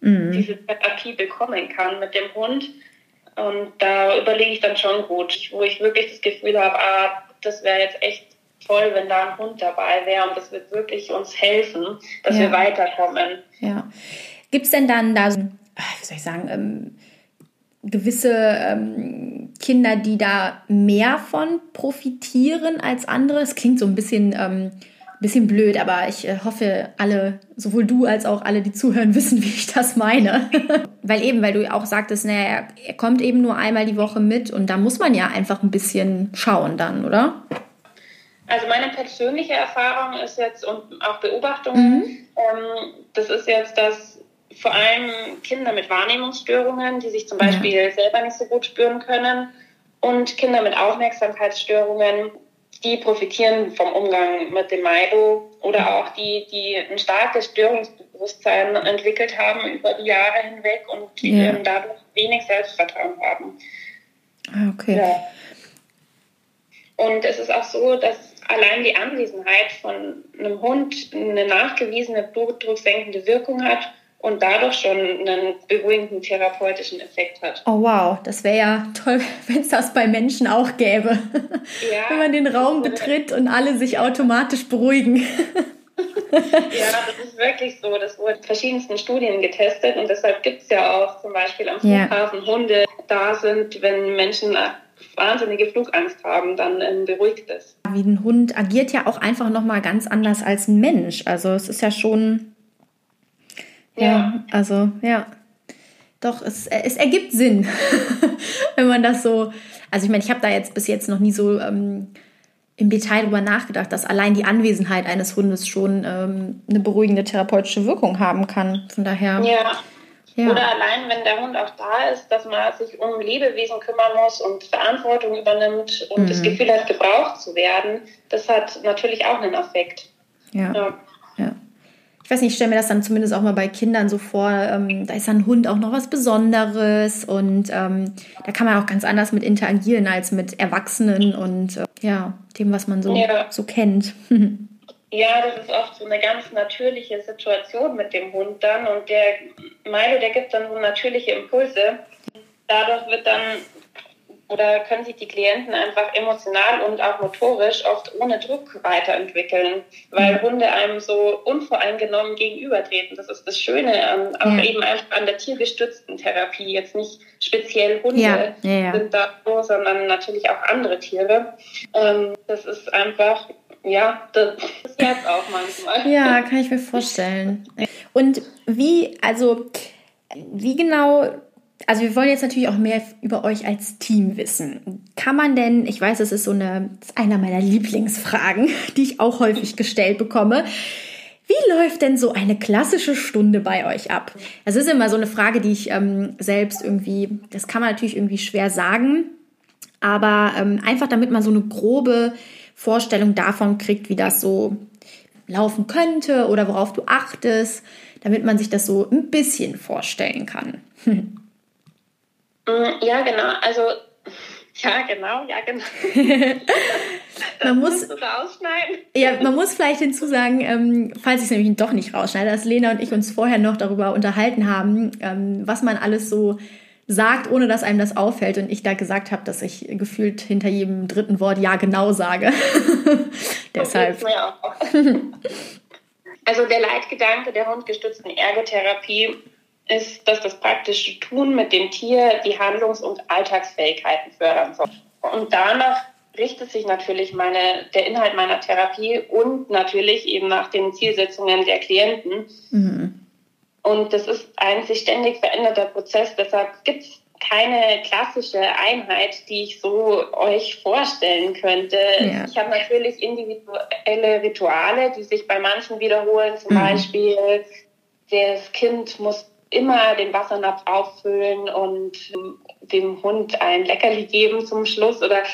Speaker 2: mhm. diese Therapie bekommen kann mit dem Hund. Und da überlege ich dann schon gut, wo ich wirklich das Gefühl habe, ah, das wäre jetzt echt toll, wenn da ein Hund dabei wäre und das wird wirklich uns helfen, dass ja. wir weiterkommen.
Speaker 1: Ja. Gibt es denn dann da so, wie soll ich sagen, ähm, gewisse ähm, Kinder, die da mehr von profitieren als andere? Es klingt so ein bisschen ähm, bisschen blöd, aber ich äh, hoffe, alle, sowohl du als auch alle, die zuhören, wissen, wie ich das meine. weil eben, weil du auch sagtest, naja, er kommt eben nur einmal die Woche mit und da muss man ja einfach ein bisschen schauen dann, oder?
Speaker 2: Also meine persönliche Erfahrung ist jetzt und auch Beobachtungen, mhm. ähm, das ist jetzt, dass vor allem Kinder mit Wahrnehmungsstörungen, die sich zum Beispiel selber nicht so gut spüren können, und Kinder mit Aufmerksamkeitsstörungen die profitieren vom Umgang mit dem Maibo oder auch die, die ein starkes Störungsbewusstsein entwickelt haben über die Jahre hinweg und die ja. dadurch wenig Selbstvertrauen haben.
Speaker 1: Ah, okay. Ja.
Speaker 2: Und es ist auch so, dass allein die Anwesenheit von einem Hund eine nachgewiesene blutdrucksenkende Wirkung hat und dadurch schon einen beruhigenden therapeutischen Effekt hat.
Speaker 1: Oh wow, das wäre ja toll, wenn es das bei Menschen auch gäbe. Ja, wenn man den Raum betritt und alle sich automatisch beruhigen.
Speaker 2: ja, das ist wirklich so. Das wurde in verschiedensten Studien getestet und deshalb gibt es ja auch zum Beispiel am Flughafen ja. Hunde da sind, wenn Menschen wahnsinnige Flugangst haben, dann ähm, beruhigt es.
Speaker 1: Wie ein Hund agiert ja auch einfach nochmal ganz anders als ein Mensch. Also es ist ja schon ja, also ja. Doch, es, es ergibt Sinn, wenn man das so. Also ich meine, ich habe da jetzt bis jetzt noch nie so ähm, im Detail drüber nachgedacht, dass allein die Anwesenheit eines Hundes schon ähm, eine beruhigende therapeutische Wirkung haben kann. Von daher.
Speaker 2: Ja. Ja. Oder allein, wenn der Hund auch da ist, dass man sich um Lebewesen kümmern muss und Verantwortung übernimmt und mhm. das Gefühl hat, gebraucht zu werden, das hat natürlich auch einen Effekt.
Speaker 1: ja. ja. ja ich weiß nicht, ich stelle mir das dann zumindest auch mal bei Kindern so vor, ähm, da ist ein Hund auch noch was Besonderes und ähm, da kann man auch ganz anders mit interagieren als mit Erwachsenen und äh, ja, dem, was man so, ja. so kennt.
Speaker 2: ja, das ist oft so eine ganz natürliche Situation mit dem Hund dann und der Milo, der gibt dann so natürliche Impulse. Dadurch wird dann oder können sich die Klienten einfach emotional und auch motorisch oft ohne Druck weiterentwickeln, weil. Hunde einem so unvoreingenommen gegenübertreten. Das ist das Schöne an, auch ja. eben einfach an der tiergestützten Therapie. Jetzt nicht speziell Hunde ja. Ja, sind da so, sondern natürlich auch andere Tiere. Ähm, das ist einfach, ja, das jetzt auch manchmal.
Speaker 1: Ja, kann ich mir vorstellen. Und wie, also, wie genau also wir wollen jetzt natürlich auch mehr über euch als Team wissen. Kann man denn, ich weiß, es ist so eine, ist einer meiner Lieblingsfragen, die ich auch häufig gestellt bekomme. Wie läuft denn so eine klassische Stunde bei euch ab? Das ist immer so eine Frage, die ich ähm, selbst irgendwie, das kann man natürlich irgendwie schwer sagen, aber ähm, einfach damit man so eine grobe Vorstellung davon kriegt, wie das so laufen könnte oder worauf du achtest, damit man sich das so ein bisschen vorstellen kann.
Speaker 2: Mm, ja, genau. Also, ja, genau, ja, genau.
Speaker 1: man muss rausschneiden. Ja, man muss vielleicht hinzusagen, ähm, falls ich es nämlich doch nicht rausschneide, dass Lena und ich uns vorher noch darüber unterhalten haben, ähm, was man alles so sagt, ohne dass einem das auffällt. Und ich da gesagt habe, dass ich gefühlt hinter jedem dritten Wort ja genau sage. Deshalb.
Speaker 2: Also der Leitgedanke der hundgestützten Ergotherapie ist, dass das praktische Tun mit dem Tier die Handlungs- und Alltagsfähigkeiten fördern soll. Und danach richtet sich natürlich meine, der Inhalt meiner Therapie und natürlich eben nach den Zielsetzungen der Klienten. Mhm. Und das ist ein sich ständig veränderter Prozess. Deshalb gibt es keine klassische Einheit, die ich so euch vorstellen könnte. Ja. Ich habe natürlich individuelle Rituale, die sich bei manchen wiederholen. Zum mhm. Beispiel, das Kind muss immer den Wassernapf auffüllen und dem Hund ein Leckerli geben zum Schluss oder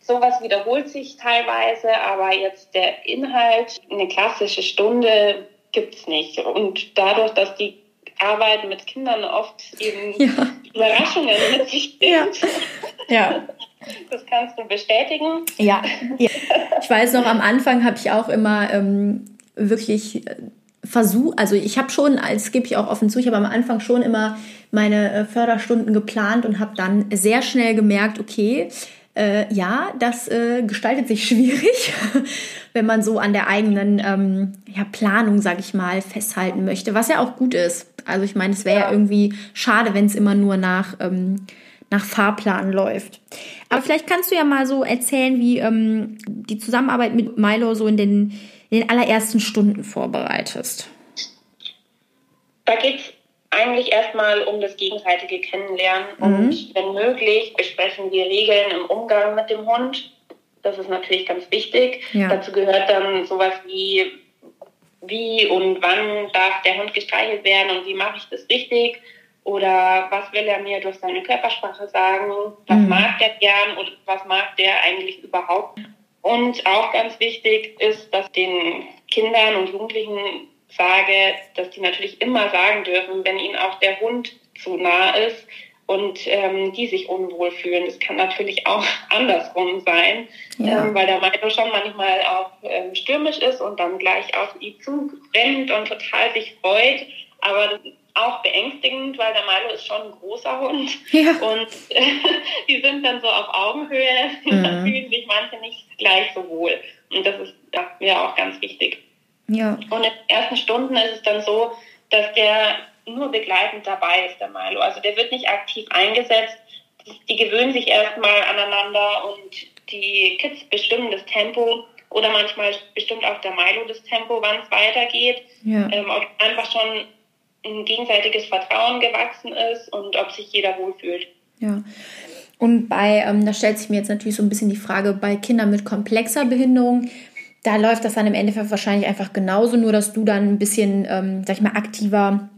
Speaker 2: sowas wiederholt sich teilweise, aber jetzt der Inhalt, eine klassische Stunde gibt's nicht. Und dadurch, dass die Arbeit mit Kindern oft eben ja. Überraschungen mit sich bringt. Ja. ja. Das kannst du bestätigen.
Speaker 1: Ja. ja. Ich weiß noch, am Anfang habe ich auch immer ähm, wirklich äh, versucht, also ich habe schon, als gebe ich auch offen zu, ich habe am Anfang schon immer meine äh, Förderstunden geplant und habe dann sehr schnell gemerkt, okay, äh, ja, das äh, gestaltet sich schwierig, wenn man so an der eigenen ähm, ja, Planung, sage ich mal, festhalten möchte, was ja auch gut ist. Also ich meine, es wäre ja. ja. irgendwie schade, wenn es immer nur nach, ähm, nach Fahrplan läuft. Aber vielleicht kannst du ja mal so erzählen, wie ähm, die Zusammenarbeit mit Milo so in den, in den allerersten Stunden vorbereitest.
Speaker 2: Da geht es eigentlich erstmal um das gegenseitige Kennenlernen mhm. und wenn möglich besprechen wir Regeln im Umgang mit dem Hund. Das ist natürlich ganz wichtig. Ja. Dazu gehört dann sowas wie, wie und wann darf der Hund gestreichelt werden und wie mache ich das richtig oder was will er mir durch seine Körpersprache sagen, was mhm. mag der gern oder was mag der eigentlich überhaupt. Und auch ganz wichtig ist, dass den Kindern und Jugendlichen sage, dass die natürlich immer sagen dürfen, wenn ihnen auch der Hund zu nah ist und ähm, die sich unwohl fühlen. Das kann natürlich auch andersrum sein, ja. ähm, weil der Milo schon manchmal auch ähm, stürmisch ist und dann gleich auf ihn zurennt und total sich freut. Aber auch beängstigend, weil der Milo ist schon ein großer Hund ja. und äh, die sind dann so auf Augenhöhe. Mhm. Da fühlen sich manche nicht gleich so wohl. Und das ist ja, mir auch ganz wichtig. Ja. Und in den ersten Stunden ist es dann so, dass der nur begleitend dabei ist, der Milo. Also der wird nicht aktiv eingesetzt. Die gewöhnen sich erstmal aneinander und die Kids bestimmen das Tempo oder manchmal bestimmt auch der Milo das Tempo, wann es weitergeht. Ja. Ähm, ob einfach schon ein gegenseitiges Vertrauen gewachsen ist und ob sich jeder wohlfühlt.
Speaker 1: Ja. Und bei, ähm, da stellt sich mir jetzt natürlich so ein bisschen die Frage, bei Kindern mit komplexer Behinderung, da läuft das dann im Endeffekt wahrscheinlich einfach genauso, nur dass du dann ein bisschen, ähm, sag ich mal, aktiver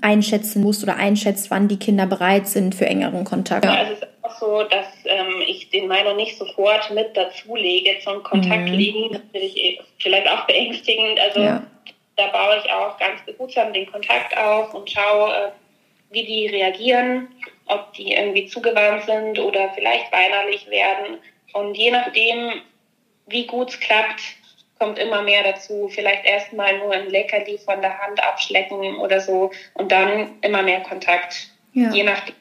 Speaker 1: einschätzen musst oder einschätzt, wann die Kinder bereit sind für engeren Kontakt.
Speaker 2: Ja, es ist auch so, dass ähm, ich den Milo nicht sofort mit dazulege zum Kontakt mhm. legen. Das finde ich eh vielleicht auch beängstigend. Also ja. da baue ich auch ganz behutsam den Kontakt auf und schaue, äh, wie die reagieren, ob die irgendwie zugewandt sind oder vielleicht weinerlich werden. Und je nachdem, wie gut es klappt, kommt immer mehr dazu. Vielleicht erstmal nur ein Leckerli von der Hand abschlecken oder so und dann immer mehr Kontakt. Ja. Je nachdem.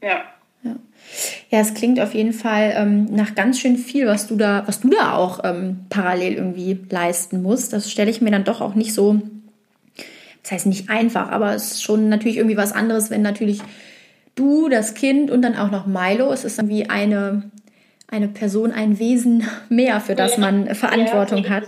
Speaker 2: Ja.
Speaker 1: ja. Ja, es klingt auf jeden Fall ähm, nach ganz schön viel, was du da, was du da auch ähm, parallel irgendwie leisten musst. Das stelle ich mir dann doch auch nicht so, das heißt nicht einfach, aber es ist schon natürlich irgendwie was anderes, wenn natürlich du, das Kind und dann auch noch Milo, es ist dann wie eine eine Person, ein Wesen mehr, für das man Verantwortung hat.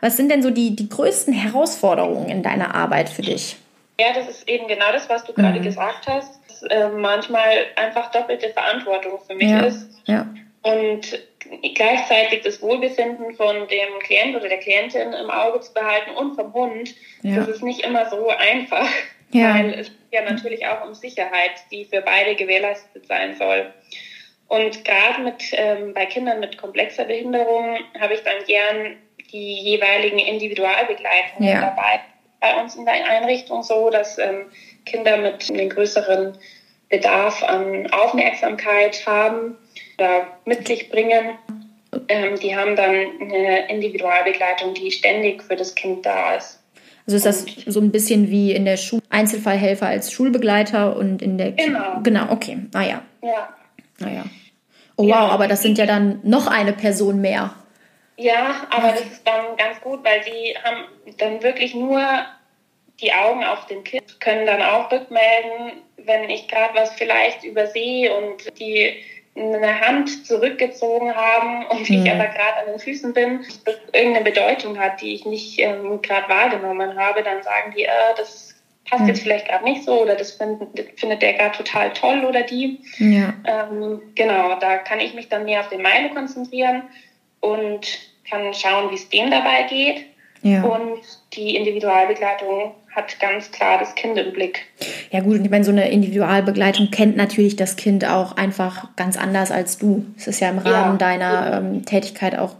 Speaker 1: Was sind denn so die, die größten Herausforderungen in deiner Arbeit für dich?
Speaker 2: Ja, das ist eben genau das, was du gerade mhm. gesagt hast. Dass äh, manchmal einfach doppelte Verantwortung für mich ja. ist. Ja. Und gleichzeitig das Wohlbefinden von dem Klient oder der Klientin im Auge zu behalten und vom Hund, ja. das ist nicht immer so einfach. Ja. Weil es geht ja natürlich auch um Sicherheit, die für beide gewährleistet sein soll. Und gerade mit, ähm, bei Kindern mit komplexer Behinderung habe ich dann gern die jeweiligen Individualbegleitungen ja. dabei. Bei uns in der Einrichtung so, dass ähm, Kinder mit einem größeren Bedarf an Aufmerksamkeit haben oder mit sich bringen. Ähm, die haben dann eine Individualbegleitung, die ständig für das Kind da ist.
Speaker 1: Also ist das und, so ein bisschen wie in der Schule Einzelfallhelfer als Schulbegleiter und in der
Speaker 2: Genau.
Speaker 1: Genau, okay. Ah ja.
Speaker 2: Ja.
Speaker 1: Naja. Oh wow, aber das sind ja dann noch eine Person mehr.
Speaker 2: Ja, aber das ist dann ganz gut, weil sie haben dann wirklich nur die Augen auf dem Kind, können dann auch rückmelden, wenn ich gerade was vielleicht übersehe und die eine Hand zurückgezogen haben und mhm. ich aber gerade an den Füßen bin, das irgendeine Bedeutung hat, die ich nicht ähm, gerade wahrgenommen habe, dann sagen die, äh, das passt jetzt vielleicht gerade nicht so oder das find, findet der gerade total toll oder die. Ja. Ähm, genau, da kann ich mich dann mehr auf den Meine konzentrieren und kann schauen, wie es dem dabei geht. Ja. Und die Individualbegleitung hat ganz klar das Kind im Blick.
Speaker 1: Ja gut, und ich meine, so eine Individualbegleitung kennt natürlich das Kind auch einfach ganz anders als du. Es ist ja im Rahmen ja. deiner ähm, Tätigkeit auch,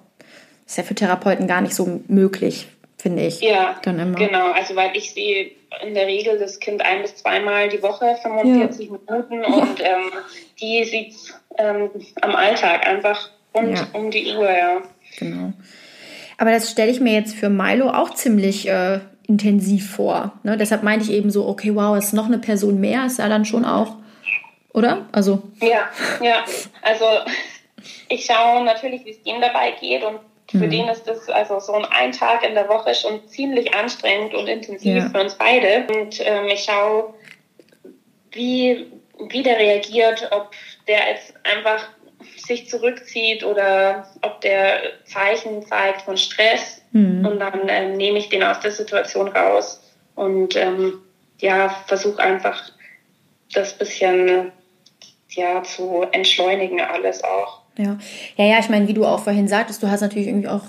Speaker 1: ist ja für Therapeuten gar nicht so möglich, finde ich.
Speaker 2: Ja, dann immer. genau. Also weil ich sehe in der Regel das Kind ein bis zweimal die Woche, 45 ja. Minuten und ähm, die sieht ähm, am Alltag einfach rund um die Uhr, ja.
Speaker 1: Genau. Aber das stelle ich mir jetzt für Milo auch ziemlich äh, intensiv vor. Ne? Deshalb meinte ich eben so, okay, wow, ist noch eine Person mehr, ist ja dann schon auch, oder? Also.
Speaker 2: Ja, ja. Also ich schaue natürlich, wie es ihm dabei geht und für mhm. den ist das also so ein Tag in der Woche schon ziemlich anstrengend und intensiv ja. für uns beide. Und ähm, ich schaue, wie, wie der reagiert, ob der jetzt einfach sich zurückzieht oder ob der Zeichen zeigt von Stress. Mhm. Und dann ähm, nehme ich den aus der Situation raus und ähm, ja, versuche einfach das bisschen ja, zu entschleunigen alles auch.
Speaker 1: Ja, ja, ja ich meine, wie du auch vorhin sagtest, du hast natürlich irgendwie auch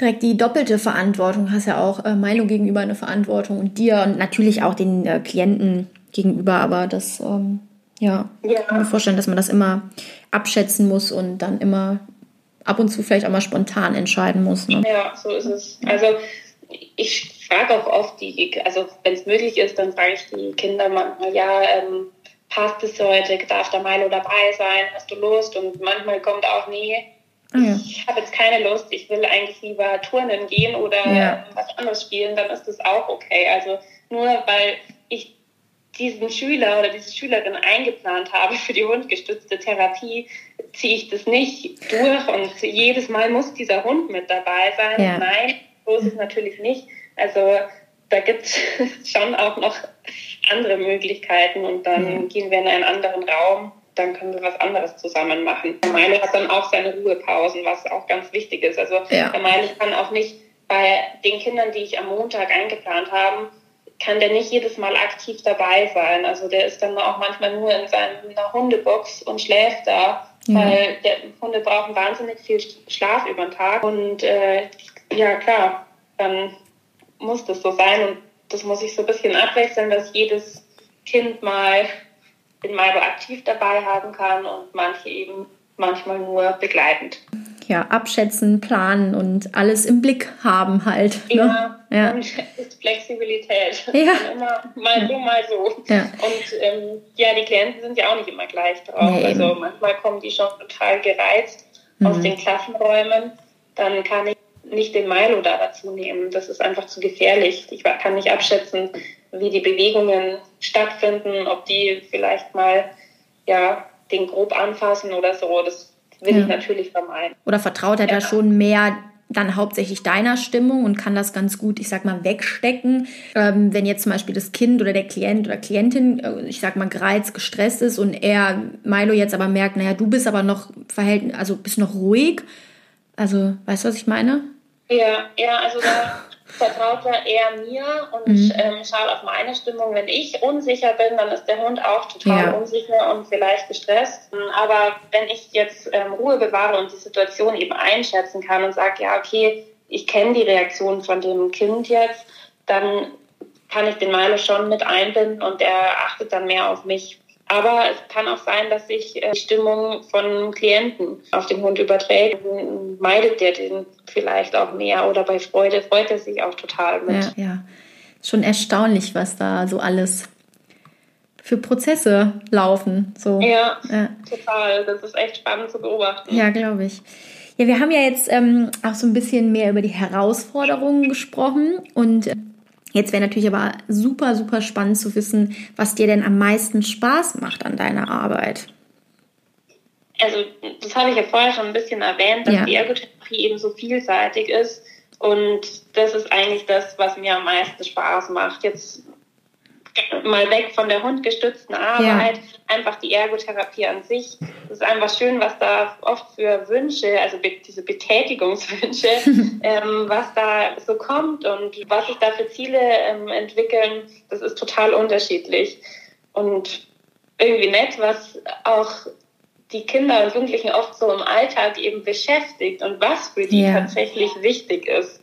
Speaker 1: direkt die doppelte Verantwortung, hast ja auch äh, Milo gegenüber eine Verantwortung und dir und natürlich auch den äh, Klienten gegenüber, aber das ähm, ja, ja. kann mir vorstellen, dass man das immer abschätzen muss und dann immer ab und zu vielleicht auch mal spontan entscheiden muss. Ne?
Speaker 2: Ja, so ist es. Also ich frage auch oft die, also wenn es möglich ist, dann frage ich die Kinder manchmal, ja, ähm, passt es heute, darf der Milo dabei sein, hast du Lust? Und manchmal kommt auch, nee, ja. ich habe jetzt keine Lust, ich will eigentlich lieber Turnen gehen oder ja. was anderes spielen, dann ist das auch okay. Also nur weil ich diesen Schüler oder diese Schülerin eingeplant habe für die hundgestützte Therapie, ziehe ich das nicht durch und jedes Mal muss dieser Hund mit dabei sein. Ja. Nein, so ist es natürlich nicht. Also da gibt es schon auch noch andere Möglichkeiten und dann mhm. gehen wir in einen anderen Raum, dann können wir was anderes zusammen machen. Der Meile hat dann auch seine Ruhepausen, was auch ganz wichtig ist. Also ja. der Meile kann auch nicht bei den Kindern, die ich am Montag eingeplant habe, kann der nicht jedes Mal aktiv dabei sein. Also der ist dann auch manchmal nur in seiner Hundebox und schläft da, ja. weil der Hunde brauchen wahnsinnig viel Schlaf über den Tag. Und äh, ja klar, dann muss das so sein und das muss ich so ein bisschen abwechseln, dass jedes Kind mal den Malbo aktiv dabei haben kann und manche eben manchmal nur begleitend
Speaker 1: ja, abschätzen, planen und alles im Blick haben halt.
Speaker 2: Ne? Ja, und ist Flexibilität. Ja. Immer mal so, mal so. Ja. Und ähm, ja, die Klienten sind ja auch nicht immer gleich drauf. Nee, also manchmal kommen die schon total gereizt mhm. aus den Klassenräumen. Dann kann ich nicht den Milo da dazu nehmen. Das ist einfach zu gefährlich. Ich kann nicht abschätzen, wie die Bewegungen stattfinden, ob die vielleicht mal ja, den grob anfassen oder so. Das will ja. ich natürlich vermeiden.
Speaker 1: Oder vertraut er ja. da schon mehr dann hauptsächlich deiner Stimmung und kann das ganz gut, ich sag mal, wegstecken. Ähm, wenn jetzt zum Beispiel das Kind oder der Klient oder Klientin, äh, ich sag mal, gereizt, gestresst ist und er, Milo jetzt aber merkt, naja, du bist aber noch verhältnis, also bist noch ruhig. Also, weißt du, was ich meine?
Speaker 2: Ja, ja, also da vertraut er eher mir und mhm. ähm, schaut auf meine Stimmung. Wenn ich unsicher bin, dann ist der Hund auch total ja. unsicher und vielleicht gestresst. Aber wenn ich jetzt ähm, Ruhe bewahre und die Situation eben einschätzen kann und sage, ja, okay, ich kenne die Reaktion von dem Kind jetzt, dann kann ich den Milo schon mit einbinden und er achtet dann mehr auf mich. Aber es kann auch sein, dass sich äh, die Stimmung von Klienten auf den Hund überträgt. Meidet der den vielleicht auch mehr oder bei Freude freut er sich auch total mit.
Speaker 1: Ja, ja. schon erstaunlich, was da so alles für Prozesse laufen. So.
Speaker 2: Ja, ja, total. Das ist echt spannend zu beobachten.
Speaker 1: Ja, glaube ich. Ja, wir haben ja jetzt ähm, auch so ein bisschen mehr über die Herausforderungen gesprochen und äh, Jetzt wäre natürlich aber super, super spannend zu wissen, was dir denn am meisten Spaß macht an deiner Arbeit.
Speaker 2: also das habe ich ja vorher schon ein bisschen erwähnt, dass ja. die Ergotherapie eben so vielseitig ist. Und das ist eigentlich das, was mir am meisten Spaß macht. Jetzt mal weg von der hundgestützten Arbeit, ja. einfach die Ergotherapie an sich. Es ist einfach schön, was da oft für Wünsche, also diese Betätigungswünsche, ähm, was da so kommt und was sich da für Ziele ähm, entwickeln, das ist total unterschiedlich. Und irgendwie nett, was auch die Kinder und Jugendlichen oft so im Alltag eben beschäftigt und was für die ja. tatsächlich wichtig ist.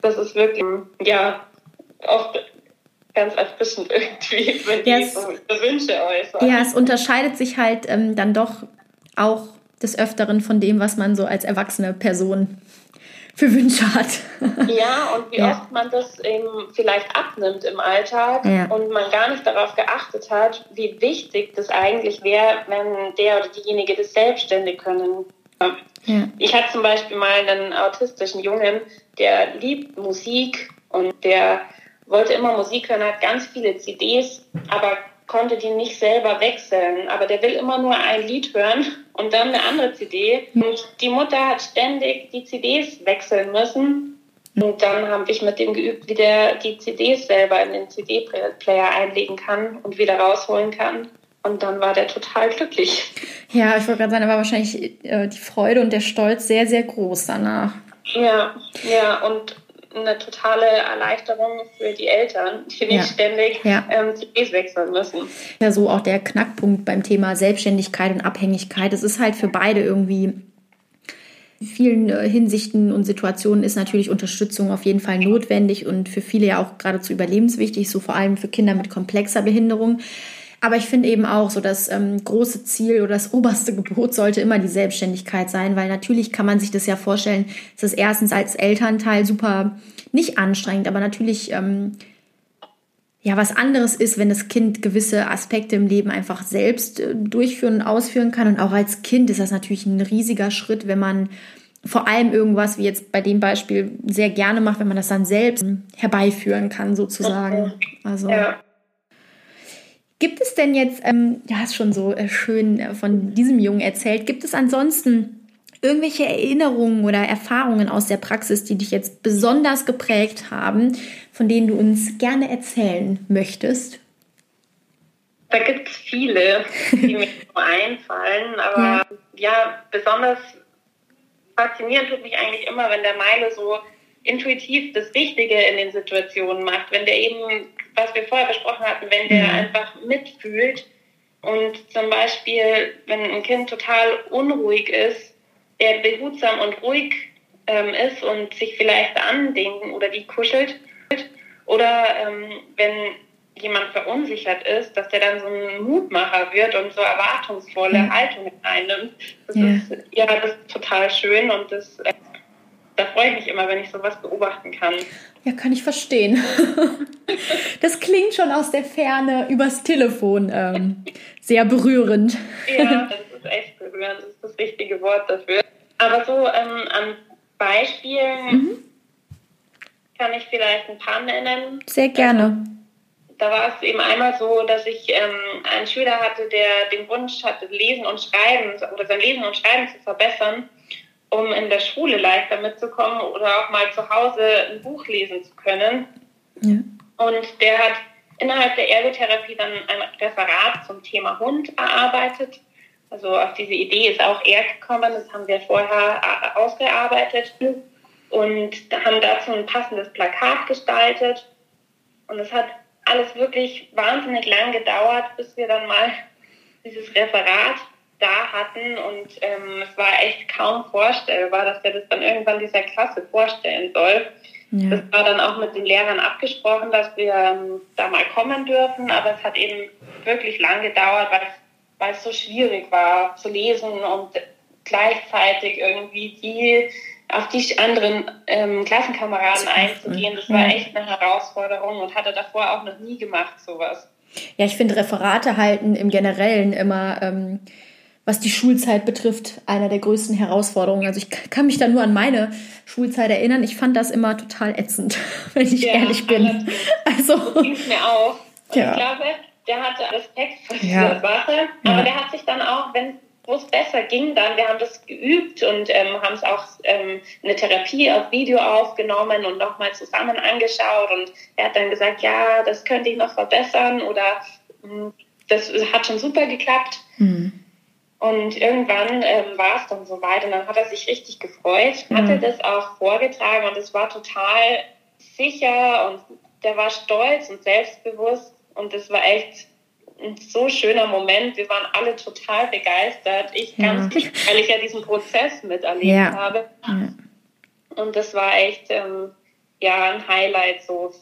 Speaker 2: Das ist wirklich, ja, oft ganz erfrischend irgendwie, wenn ja, die so Wünsche äußern.
Speaker 1: Ja, es unterscheidet sich halt ähm, dann doch auch des Öfteren von dem, was man so als erwachsene Person für Wünsche hat.
Speaker 2: Ja, und wie ja. oft man das eben vielleicht abnimmt im Alltag ja. und man gar nicht darauf geachtet hat, wie wichtig das eigentlich wäre, wenn der oder diejenige das selbstständig können. Ja. Ich hatte zum Beispiel mal einen autistischen Jungen, der liebt Musik und der wollte immer Musik hören, hat ganz viele CDs, aber konnte die nicht selber wechseln. Aber der will immer nur ein Lied hören und dann eine andere CD. Und die Mutter hat ständig die CDs wechseln müssen. Und dann habe ich mit dem geübt, wie der die CDs selber in den CD-Player einlegen kann und wieder rausholen kann. Und dann war der total glücklich.
Speaker 1: Ja, ich wollte gerade sagen, da war wahrscheinlich äh, die Freude und der Stolz sehr, sehr groß danach.
Speaker 2: Ja, ja, und eine totale Erleichterung für die Eltern, die nicht ja. ständig ja. Ähm, CDs wechseln müssen.
Speaker 1: Ja, so auch der Knackpunkt beim Thema Selbstständigkeit und Abhängigkeit. Es ist halt für beide irgendwie in vielen äh, Hinsichten und Situationen ist natürlich Unterstützung auf jeden Fall notwendig und für viele ja auch geradezu überlebenswichtig, so vor allem für Kinder mit komplexer Behinderung. Aber ich finde eben auch so, das ähm, große Ziel oder das oberste Gebot sollte immer die Selbstständigkeit sein, weil natürlich kann man sich das ja vorstellen, dass es erstens als Elternteil super nicht anstrengend, aber natürlich ähm, ja was anderes ist, wenn das Kind gewisse Aspekte im Leben einfach selbst äh, durchführen und ausführen kann. Und auch als Kind ist das natürlich ein riesiger Schritt, wenn man vor allem irgendwas wie jetzt bei dem Beispiel sehr gerne macht, wenn man das dann selbst herbeiführen kann sozusagen. Also ja. Gibt es denn jetzt, ähm, du hast schon so äh, schön äh, von diesem Jungen erzählt, gibt es ansonsten irgendwelche Erinnerungen oder Erfahrungen aus der Praxis, die dich jetzt besonders geprägt haben, von denen du uns gerne erzählen möchtest?
Speaker 2: Da gibt es viele, die mir so einfallen, aber ja. ja, besonders faszinierend tut mich eigentlich immer, wenn der Meile so intuitiv das Richtige in den Situationen macht, wenn der eben was wir vorher besprochen hatten, wenn der mhm. einfach mitfühlt und zum Beispiel, wenn ein Kind total unruhig ist, der behutsam und ruhig ähm, ist und sich vielleicht andenken oder die kuschelt. Oder ähm, wenn jemand verunsichert ist, dass der dann so ein Mutmacher wird und so erwartungsvolle ja. Haltungen einnimmt. Das ja. ist ja das ist total schön und das äh, da freue ich mich immer, wenn ich sowas beobachten kann.
Speaker 1: Ja, kann ich verstehen. Das klingt schon aus der Ferne übers Telefon ähm, sehr berührend.
Speaker 2: Ja, das ist echt berührend, das ist das richtige Wort dafür. Aber so ähm, an Beispielen mhm. kann ich vielleicht ein paar nennen.
Speaker 1: Sehr gerne.
Speaker 2: Da war es eben einmal so, dass ich ähm, einen Schüler hatte, der den Wunsch hatte, Lesen und Schreiben oder sein Lesen und Schreiben zu verbessern um in der Schule leichter mitzukommen oder auch mal zu Hause ein Buch lesen zu können. Ja. Und der hat innerhalb der Ergotherapie dann ein Referat zum Thema Hund erarbeitet. Also auf diese Idee ist auch er gekommen, das haben wir vorher äh, ausgearbeitet und haben dazu ein passendes Plakat gestaltet. Und es hat alles wirklich wahnsinnig lang gedauert, bis wir dann mal dieses Referat da hatten und ähm, es war echt kaum vorstellbar, dass der das dann irgendwann dieser Klasse vorstellen soll. Ja. Das war dann auch mit den Lehrern abgesprochen, dass wir ähm, da mal kommen dürfen, aber es hat eben wirklich lang gedauert, weil es, weil es so schwierig war zu lesen und gleichzeitig irgendwie die auf die anderen ähm, Klassenkameraden einzugehen. Das war echt eine Herausforderung und hatte davor auch noch nie gemacht, sowas.
Speaker 1: Ja, ich finde Referate halten im Generellen immer ähm, was die Schulzeit betrifft, einer der größten Herausforderungen. Also ich kann mich da nur an meine Schulzeit erinnern. Ich fand das immer total ätzend, wenn ich ja, ehrlich bin.
Speaker 2: Also ging mir auch. Und ja. ich glaube, der hatte Respekt vor dieser ja. Sache, aber der hat sich dann auch, wenn wo es besser ging dann, wir haben das geübt und ähm, haben es auch ähm, eine Therapie auf Video aufgenommen und nochmal zusammen angeschaut und er hat dann gesagt, ja, das könnte ich noch verbessern oder hm, das hat schon super geklappt. Mhm. Und irgendwann ähm, war es dann soweit und dann hat er sich richtig gefreut, mhm. hatte das auch vorgetragen und es war total sicher und der war stolz und selbstbewusst und es war echt ein so schöner Moment. Wir waren alle total begeistert. Ich ganz, ja. weil ich ja diesen Prozess miterlebt ja. habe. Ja. Und das war echt ähm, ja ein Highlight so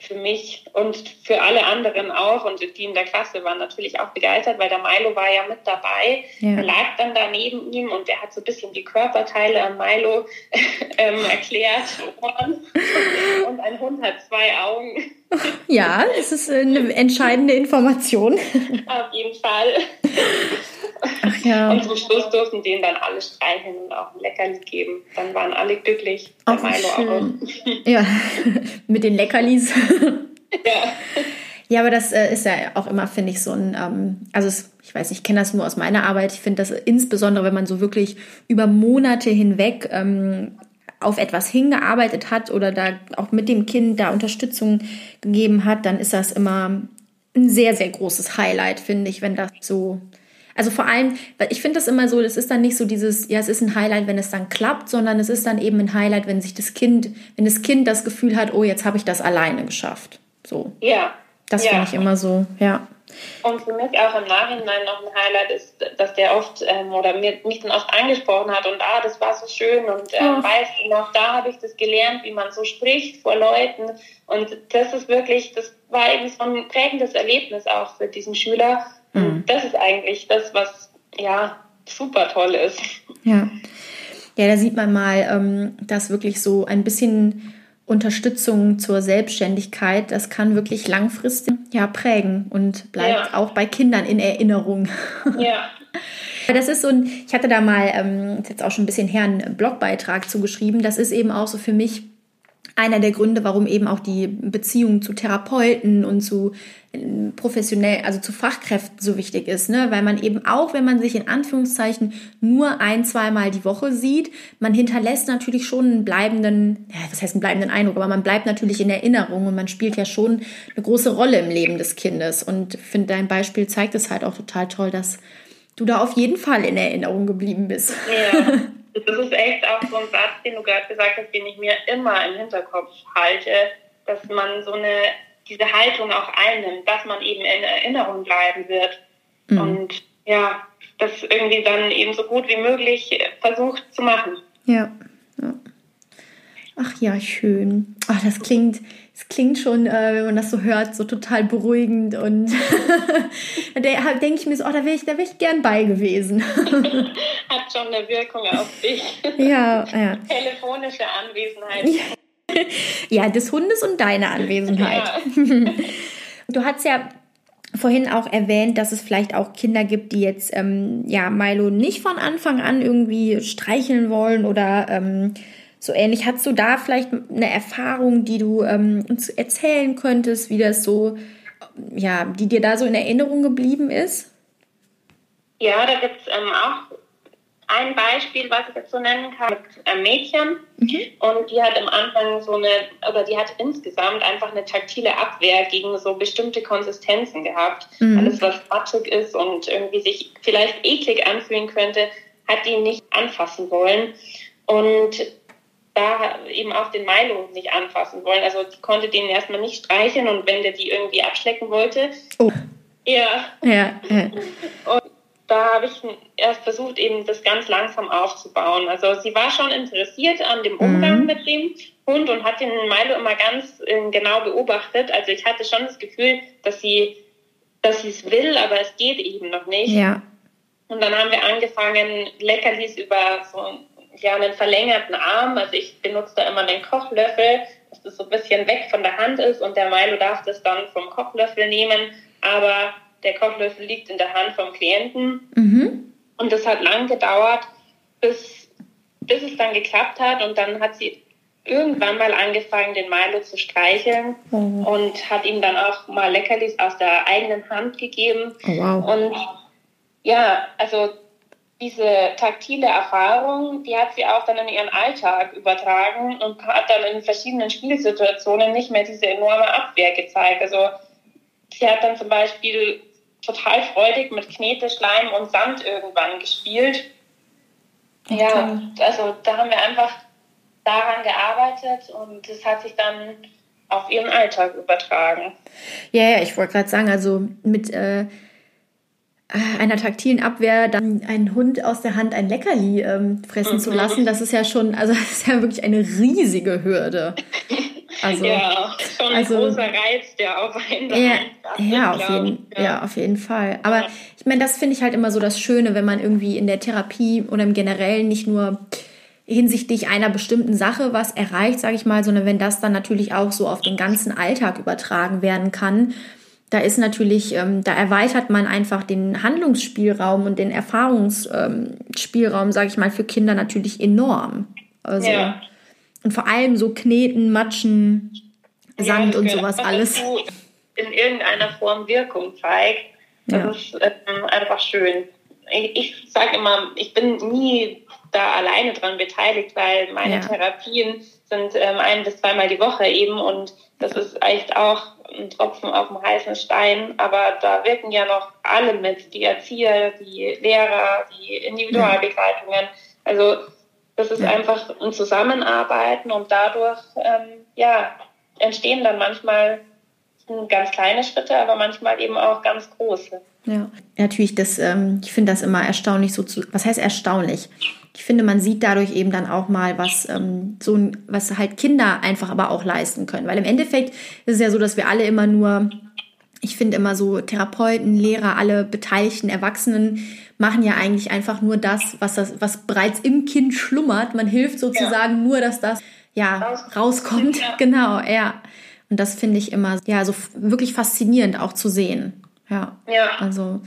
Speaker 2: für mich und für alle anderen auch. Und die in der Klasse waren natürlich auch begeistert, weil der Milo war ja mit dabei. Ja. Er lag dann da neben ihm und der hat so ein bisschen die Körperteile an Milo ähm, erklärt. Und ein Hund hat zwei Augen.
Speaker 1: Ja, es ist eine entscheidende Information.
Speaker 2: Auf jeden Fall.
Speaker 1: Ach ja.
Speaker 2: Und zum Schluss durften denen dann alle streicheln und auch ein Leckerli geben. Dann waren alle glücklich. Ach, Milo
Speaker 1: schön. auch. Ja, mit den Leckerlis.
Speaker 2: Ja.
Speaker 1: Ja, aber das äh, ist ja auch immer, finde ich, so ein, ähm, also es, ich weiß, ich kenne das nur aus meiner Arbeit. Ich finde das insbesondere, wenn man so wirklich über Monate hinweg ähm, auf etwas hingearbeitet hat oder da auch mit dem Kind da Unterstützung gegeben hat, dann ist das immer ein sehr, sehr großes Highlight, finde ich, wenn das so also vor allem, ich finde das immer so, das ist dann nicht so dieses, ja, es ist ein Highlight, wenn es dann klappt, sondern es ist dann eben ein Highlight, wenn sich das Kind, wenn das Kind das Gefühl hat, oh, jetzt habe ich das alleine geschafft. So.
Speaker 2: Ja.
Speaker 1: Das
Speaker 2: ja.
Speaker 1: finde ich immer so, ja.
Speaker 2: Und für mich auch im Nachhinein noch ein Highlight ist, dass der oft ähm, oder mir, mich dann oft angesprochen hat und ah, das war so schön und ähm, oh. weißt du noch, da habe ich das gelernt, wie man so spricht vor Leuten. Und das ist wirklich, das war eben so ein prägendes Erlebnis auch für diesen Schüler. Mhm. Das ist eigentlich das, was ja super toll ist.
Speaker 1: Ja. Ja, da sieht man mal, ähm, dass wirklich so ein bisschen Unterstützung zur Selbstständigkeit, das kann wirklich langfristig ja prägen und bleibt ja. auch bei Kindern in Erinnerung.
Speaker 2: Ja.
Speaker 1: Das ist so ein, ich hatte da mal, ähm, jetzt auch schon ein bisschen her, einen Blogbeitrag zugeschrieben. Das ist eben auch so für mich einer der Gründe, warum eben auch die Beziehung zu Therapeuten und zu äh, professionell, also zu Fachkräften so wichtig ist, ne? Weil man eben auch, wenn man sich in Anführungszeichen nur ein, zweimal die Woche sieht, man hinterlässt natürlich schon einen bleibenden, ja, was heißt einen bleibenden Eindruck, aber man bleibt natürlich in Erinnerung und man spielt ja schon eine große Rolle im Leben des Kindes. Und finde, dein Beispiel zeigt es halt auch total toll, dass du da auf jeden Fall in Erinnerung geblieben bist.
Speaker 2: Ja. Das ist echt auch so ein Satz, den du gerade gesagt hast, den ich mir immer im Hinterkopf halte, dass man so eine, diese Haltung auch einnimmt, dass man eben in Erinnerung bleiben wird. Mhm. Und ja, das irgendwie dann eben so gut wie möglich versucht zu machen.
Speaker 1: Ja. ja. Ach ja, schön. Ach, das klingt, das klingt schon, äh, wenn man das so hört, so total beruhigend und da denke ich mir so, oh, da wäre ich, wär ich gern bei gewesen.
Speaker 2: Hat schon eine Wirkung auf dich.
Speaker 1: Ja, ja.
Speaker 2: Telefonische Anwesenheit.
Speaker 1: Ja, des Hundes und deine Anwesenheit. Ja. Du hast ja vorhin auch erwähnt, dass es vielleicht auch Kinder gibt, die jetzt ähm, ja Milo nicht von Anfang an irgendwie streicheln wollen oder ähm, so ähnlich. Hast du da vielleicht eine Erfahrung, die du ähm, uns erzählen könntest, wie das so, ja, die dir da so in Erinnerung geblieben ist?
Speaker 2: Ja, da gibt es ähm, auch ein Beispiel, was ich jetzt so nennen kann, mit einem Mädchen. Mhm. Und die hat am Anfang so eine, oder die hat insgesamt einfach eine taktile Abwehr gegen so bestimmte Konsistenzen gehabt. Mhm. Alles, was matschig ist und irgendwie sich vielleicht eklig anfühlen könnte, hat die nicht anfassen wollen. Und da eben auch den Milo nicht anfassen wollen. Also die konnte den erstmal nicht streicheln und wenn der die irgendwie abschlecken wollte.
Speaker 1: Oh.
Speaker 2: Ja.
Speaker 1: ja.
Speaker 2: Und da habe ich erst versucht, eben das ganz langsam aufzubauen. Also sie war schon interessiert an dem Umgang mhm. mit dem Hund und hat den Milo immer ganz äh, genau beobachtet. Also ich hatte schon das Gefühl, dass sie dass sie es will, aber es geht eben noch nicht.
Speaker 1: Ja.
Speaker 2: Und dann haben wir angefangen, Leckerlis über so ja, einen verlängerten Arm. Also ich benutze da immer den Kochlöffel, dass das so ein bisschen weg von der Hand ist und der Milo darf das dann vom Kochlöffel nehmen, aber der Kochlöffel liegt in der Hand vom Klienten.
Speaker 1: Mhm.
Speaker 2: Und das hat lang gedauert, bis, bis es dann geklappt hat und dann hat sie irgendwann mal angefangen, den Milo zu streicheln mhm. und hat ihm dann auch mal Leckerlis aus der eigenen Hand gegeben.
Speaker 1: Oh, wow.
Speaker 2: Und ja, also diese taktile Erfahrung, die hat sie auch dann in ihren Alltag übertragen und hat dann in verschiedenen Spielsituationen nicht mehr diese enorme Abwehr gezeigt. Also sie hat dann zum Beispiel total freudig mit Knete, Schleim und Sand irgendwann gespielt. Okay. Ja, also da haben wir einfach daran gearbeitet und es hat sich dann auf ihren Alltag übertragen.
Speaker 1: Ja, ja, ich wollte gerade sagen, also mit äh, einer taktilen Abwehr dann einen Hund aus der Hand ein Leckerli ähm, fressen mhm. zu lassen, das ist ja schon, also das ist ja wirklich eine riesige Hürde.
Speaker 2: Also, ja, schon ein also, großer Reiz, der auf einen ja,
Speaker 1: ja, auf jeden, ja. ja. auf jeden Fall. Aber ich meine, das finde ich halt immer so das Schöne, wenn man irgendwie in der Therapie oder im Generellen nicht nur hinsichtlich einer bestimmten Sache was erreicht, sage ich mal, sondern wenn das dann natürlich auch so auf den ganzen Alltag übertragen werden kann da ist natürlich, ähm, da erweitert man einfach den Handlungsspielraum und den Erfahrungsspielraum, ähm, sage ich mal, für Kinder natürlich enorm. Also, ja. Und vor allem so Kneten, Matschen, Sand ja, und sowas alles.
Speaker 2: In irgendeiner Form Wirkung zeigt. Das ja. ist ähm, einfach schön. Ich, ich sage immer, ich bin nie da alleine dran beteiligt, weil meine. Therapien sind ähm, ein bis zweimal die Woche eben und das ist echt auch ein Tropfen auf dem heißen Stein, aber da wirken ja noch alle mit, die Erzieher, die Lehrer, die Individualbegleitungen. Also das ist einfach ein Zusammenarbeiten und dadurch ähm, ja, entstehen dann manchmal ganz kleine Schritte, aber manchmal eben auch ganz große.
Speaker 1: Ja, natürlich, das, ähm, ich finde das immer erstaunlich so zu, was heißt erstaunlich? Ich finde, man sieht dadurch eben dann auch mal, was ähm, so was halt Kinder einfach aber auch leisten können. Weil im Endeffekt ist es ja so, dass wir alle immer nur, ich finde immer so Therapeuten, Lehrer, alle beteiligten Erwachsenen machen ja eigentlich einfach nur das, was das, was bereits im Kind schlummert. Man hilft sozusagen ja. nur, dass das ja rauskommt. Ja. Genau, ja. Und das finde ich immer ja so wirklich faszinierend auch zu sehen. Ja. Ja. Also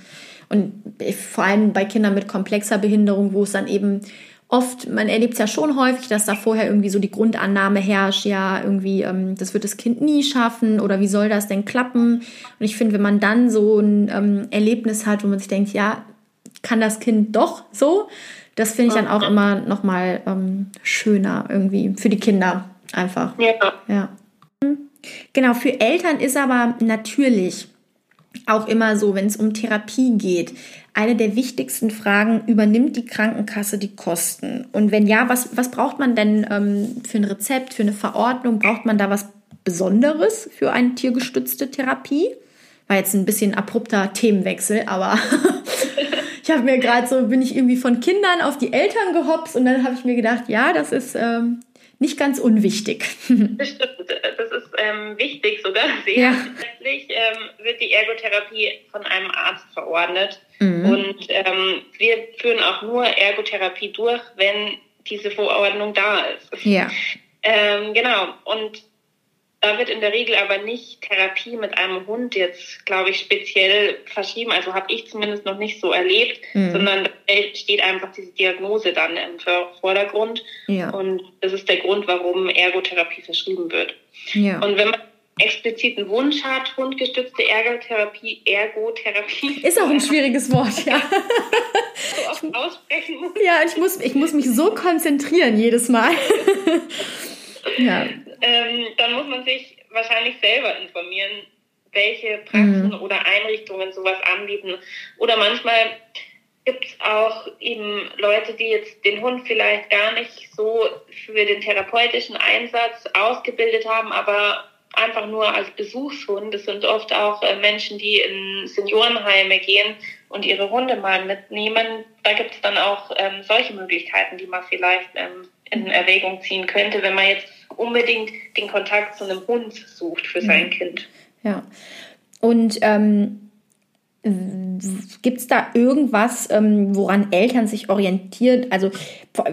Speaker 1: und vor allem bei Kindern mit komplexer Behinderung, wo es dann eben oft, man erlebt es ja schon häufig, dass da vorher irgendwie so die Grundannahme herrscht, ja, irgendwie, ähm, das wird das Kind nie schaffen oder wie soll das denn klappen? Und ich finde, wenn man dann so ein ähm, Erlebnis hat, wo man sich denkt, ja, kann das Kind doch so, das finde ich dann auch immer nochmal ähm, schöner irgendwie für die Kinder einfach. Ja. ja. Genau, für Eltern ist aber natürlich auch immer so, wenn es um Therapie geht, eine der wichtigsten Fragen, übernimmt die Krankenkasse die Kosten? Und wenn ja, was, was braucht man denn ähm, für ein Rezept, für eine Verordnung? Braucht man da was Besonderes für eine tiergestützte Therapie? War jetzt ein bisschen abrupter Themenwechsel, aber ich habe mir gerade so, bin ich irgendwie von Kindern auf die Eltern gehopst und dann habe ich mir gedacht, ja, das ist ähm, nicht ganz unwichtig.
Speaker 2: Das stimmt, das ist ähm, wichtig sogar sehr. Ja. Letztlich ähm, wird die Ergotherapie von einem Arzt verordnet mhm. und ähm, wir führen auch nur Ergotherapie durch, wenn diese Verordnung da ist. Ja. Ähm, genau, und da wird in der Regel aber nicht Therapie mit einem Hund jetzt, glaube ich, speziell verschrieben. Also habe ich zumindest noch nicht so erlebt, mhm. sondern steht einfach diese Diagnose dann im Vordergrund. Ja. Und das ist der Grund, warum Ergotherapie verschrieben wird. Ja. Und wenn man explizit einen Wunsch hat, hundgestützte Ergotherapie, Ergotherapie.
Speaker 1: Ist auch ein schwieriges Wort, ja.
Speaker 2: so oft aussprechen muss.
Speaker 1: Ja, ich muss, ich muss mich so konzentrieren jedes Mal.
Speaker 2: Ja ähm, dann muss man sich wahrscheinlich selber informieren, welche Praxen mhm. oder Einrichtungen sowas anbieten. Oder manchmal gibt es auch eben Leute, die jetzt den Hund vielleicht gar nicht so für den therapeutischen Einsatz ausgebildet haben, aber einfach nur als Besuchshund. Das sind oft auch äh, Menschen, die in Seniorenheime gehen und ihre Hunde mal mitnehmen. Da gibt es dann auch ähm, solche Möglichkeiten, die man vielleicht ähm, in Erwägung ziehen könnte, wenn man jetzt unbedingt den Kontakt zu einem Hund sucht für sein mhm. Kind.
Speaker 1: Ja. Und ähm, Gibt es da irgendwas, ähm, woran Eltern sich orientieren? Also